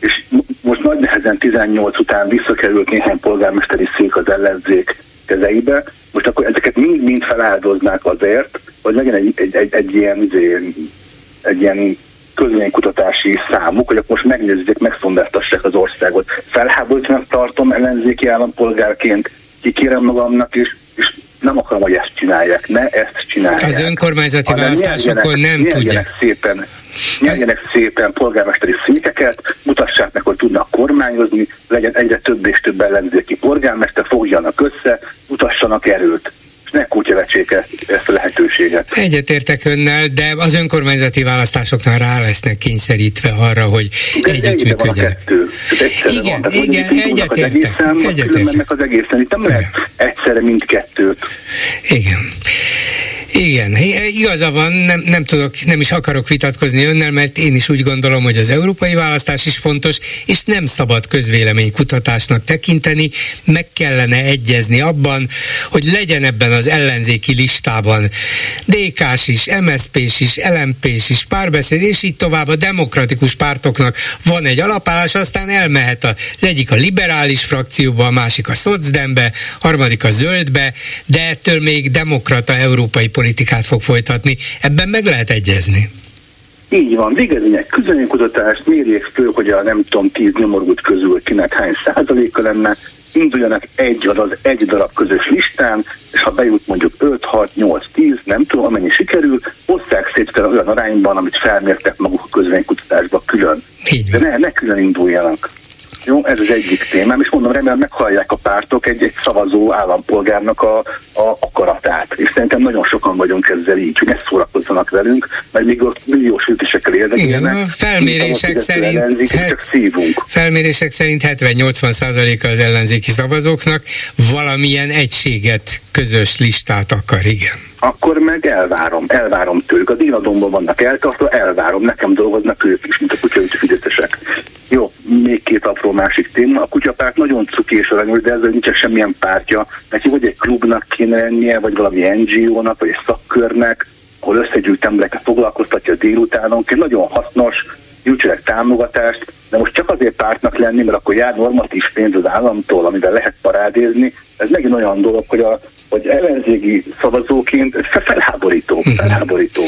és most nagy nehezen 18 után visszakerült néhány polgármesteri szék az ellenzék kezeibe, most akkor ezeket mind-mind feláldoznák azért, hogy legyen egy, egy, egy, egy ilyen, izé, egy ilyen közvénykutatási számuk, hogy akkor most megnézzék, megszondáztassák az országot. Felháborítanak tartom ellenzéki állampolgárként, kikérem magamnak, és, és nem akarom, hogy ezt csinálják, ne ezt csinálják. Az önkormányzati választásokon nem tudják. Szépen, nyerjenek szépen polgármesteri székeket, mutassák meg, hogy tudnak kormányozni, legyen egyre több és több ellenzéki polgármester, fogjanak össze, mutassanak erőt ne kutyavecsék ezt a lehetőséget. Egyetértek önnel, de az önkormányzati választásoknál rá lesznek kényszerítve arra, hogy együttműködjenek. Igen, van. igen, egyetértek. Egyetértek. Az egészen, itt nem lehet egyszerre mindkettőt. Igen. Igen, igaza van, nem, nem tudok, nem is akarok vitatkozni önnel, mert én is úgy gondolom, hogy az európai választás is fontos, és nem szabad közvéleménykutatásnak tekinteni, meg kellene egyezni abban, hogy legyen ebben az ellenzéki listában DK-s is, MSZP-s is, LMP-s is, párbeszéd, és így tovább a demokratikus pártoknak van egy alapállás, aztán elmehet az egyik a liberális frakcióba, a másik a szocdembe, harmadik a zöldbe, de ettől még demokrata európai politikát fog folytatni. Ebben meg lehet egyezni. Így van, végezzenek közönségkutatást, mérjék föl, hogy a nem tudom, tíz nyomorult közül kinek hány százaléka lenne, induljanak egy adat, egy darab közös listán, és ha bejut mondjuk 5, 6, 8, 10, nem tudom, amennyi sikerül, osszák szét olyan arányban, amit felmértek maguk a közvénykutatásba külön. De ne, ne külön induljanak. Jó, ez az egyik témám, és mondom, remélem meghallják a pártok egy, egy szavazó állampolgárnak a, a akaratát át. És szerintem nagyon sokan vagyunk ezzel így, hogy ezt szórakozzanak velünk, mert még ott milliós ütésekkel érdekelnek. Igen, a felmérések szerint, csak szívunk. felmérések szerint 70-80 százaléka az ellenzéki szavazóknak valamilyen egységet, közös listát akar, igen. Akkor meg elvárom, elvárom tőlük. Az én adomban vannak eltartva, elvárom, nekem dolgoznak ők is, mint a kutyaütő fideszesek. Jó, még két apró másik téma. A kutyapárt nagyon cuki és aranyos, de ezzel nincs semmilyen pártja. Neki vagy egy klubnak kéne lennie, vagy valami NGO-nak, vagy egy szakkörnek, ahol összegyűjt embereket foglalkoztatja délutánonként. Nagyon hasznos, gyűjtsenek támogatást, de most csak azért pártnak lenni, mert akkor jár normatív pénz az államtól, amivel lehet parádézni, ez megint olyan dolog, hogy a hogy ellenzégi szavazóként felháborító, mhm. felháborító.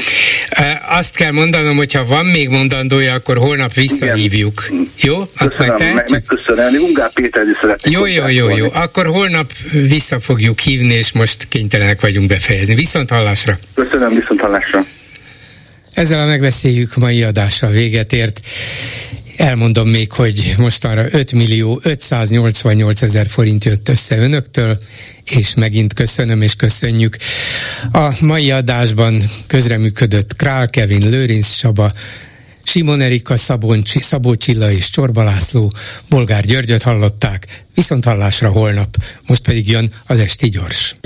Azt kell mondanom, hogy ha van még mondandója, akkor holnap visszahívjuk. Igen. Jó? Azt Köszönöm, megtehetjük? Meg, megköszönöm. Ungár Péter is szeretnék. Jó, jó, jó, jó. Akkor holnap vissza fogjuk hívni, és most kénytelenek vagyunk befejezni. Viszont hallásra. Köszönöm, viszont hallásra. Ezzel a megbeszéljük mai adással véget ért. Elmondom még, hogy mostanra 5 millió 588 ezer forint jött össze önöktől, és megint köszönöm és köszönjük. A mai adásban közreműködött Král Kevin, Lőrinc Saba, Simon Erika, Szaboncsi, Szabó Csilla és Csorba László, Bolgár Györgyöt hallották, viszont hallásra holnap, most pedig jön az Esti Gyors.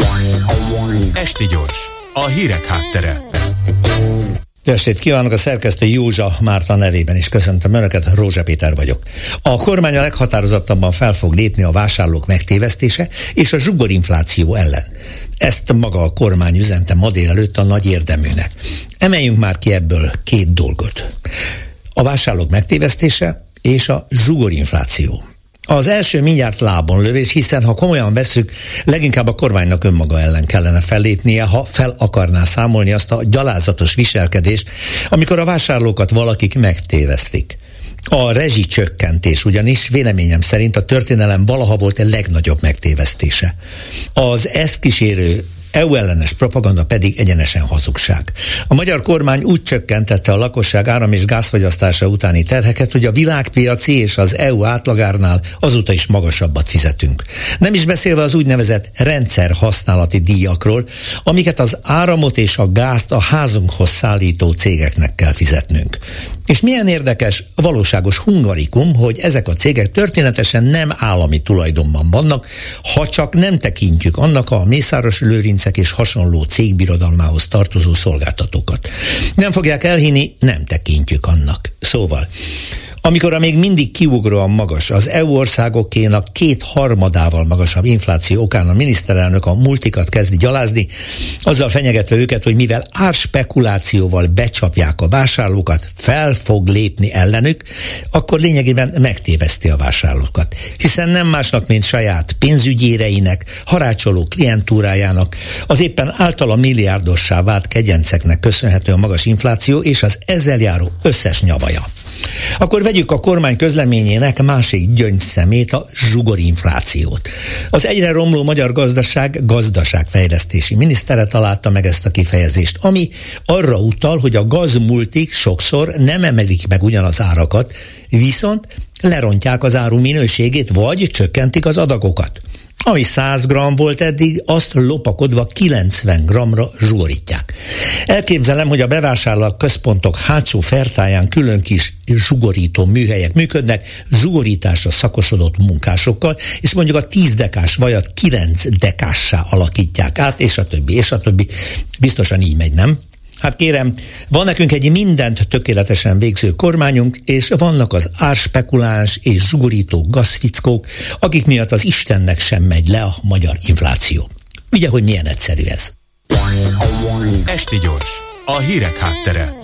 Esti Gyors, a hírek háttere. Jó estét kívánok a szerkesztő Józsa Márta nevében is köszöntöm Önöket, Rózsa Péter vagyok. A kormány a leghatározottabban fel fog lépni a vásárlók megtévesztése és a zsugorinfláció ellen. Ezt maga a kormány üzente ma délelőtt a nagy érdeműnek. Emeljünk már ki ebből két dolgot. A vásárlók megtévesztése és a zsugorinfláció. Az első mindjárt lábon lövés, hiszen ha komolyan veszük, leginkább a kormánynak önmaga ellen kellene fellépnie, ha fel akarná számolni azt a gyalázatos viselkedést, amikor a vásárlókat valakik megtévesztik. A rezsicsökkentés ugyanis véleményem szerint a történelem valaha volt a legnagyobb megtévesztése. Az ezt kísérő EU ellenes propaganda pedig egyenesen hazugság. A magyar kormány úgy csökkentette a lakosság áram- és gázfogyasztása utáni terheket, hogy a világpiaci és az EU átlagárnál azóta is magasabbat fizetünk. Nem is beszélve az úgynevezett rendszer használati díjakról, amiket az áramot és a gázt a házunkhoz szállító cégeknek kell fizetnünk. És milyen érdekes, valóságos hungarikum, hogy ezek a cégek történetesen nem állami tulajdonban vannak, ha csak nem tekintjük annak a Mészáros Lőrincek és hasonló cégbirodalmához tartozó szolgáltatókat. Nem fogják elhinni, nem tekintjük annak. Szóval, amikor a még mindig kiugróan magas, az EU országokénak két harmadával magasabb infláció okán a miniszterelnök a multikat kezdi gyalázni, azzal fenyegetve őket, hogy mivel árspekulációval becsapják a vásárlókat, fel fog lépni ellenük, akkor lényegében megtéveszti a vásárlókat. Hiszen nem másnak, mint saját pénzügyéreinek, harácsoló klientúrájának, az éppen általa milliárdossá vált kegyenceknek köszönhető a magas infláció és az ezzel járó összes nyavaja. Akkor vegyük a kormány közleményének másik gyöngyszemét, a zsugorinflációt. Az egyre romló magyar gazdaság gazdaságfejlesztési minisztere találta meg ezt a kifejezést, ami arra utal, hogy a gazmultik sokszor nem emelik meg ugyanaz árakat, viszont lerontják az áru minőségét, vagy csökkentik az adagokat. Ami 100 g volt eddig, azt lopakodva 90 g-ra zsugorítják. Elképzelem, hogy a bevásárlók központok hátsó fertáján külön kis zsugorító műhelyek működnek, zsugorításra szakosodott munkásokkal, és mondjuk a 10 dekás vajat 9 dekássá alakítják át, és a többi, és a többi. Biztosan így megy, nem? Hát kérem, van nekünk egy mindent tökéletesen végző kormányunk, és vannak az árspekuláns és zsugorító gazfickók, akik miatt az Istennek sem megy le a magyar infláció. Ugye, hogy milyen egyszerű ez? Esti gyors, a hírek háttere.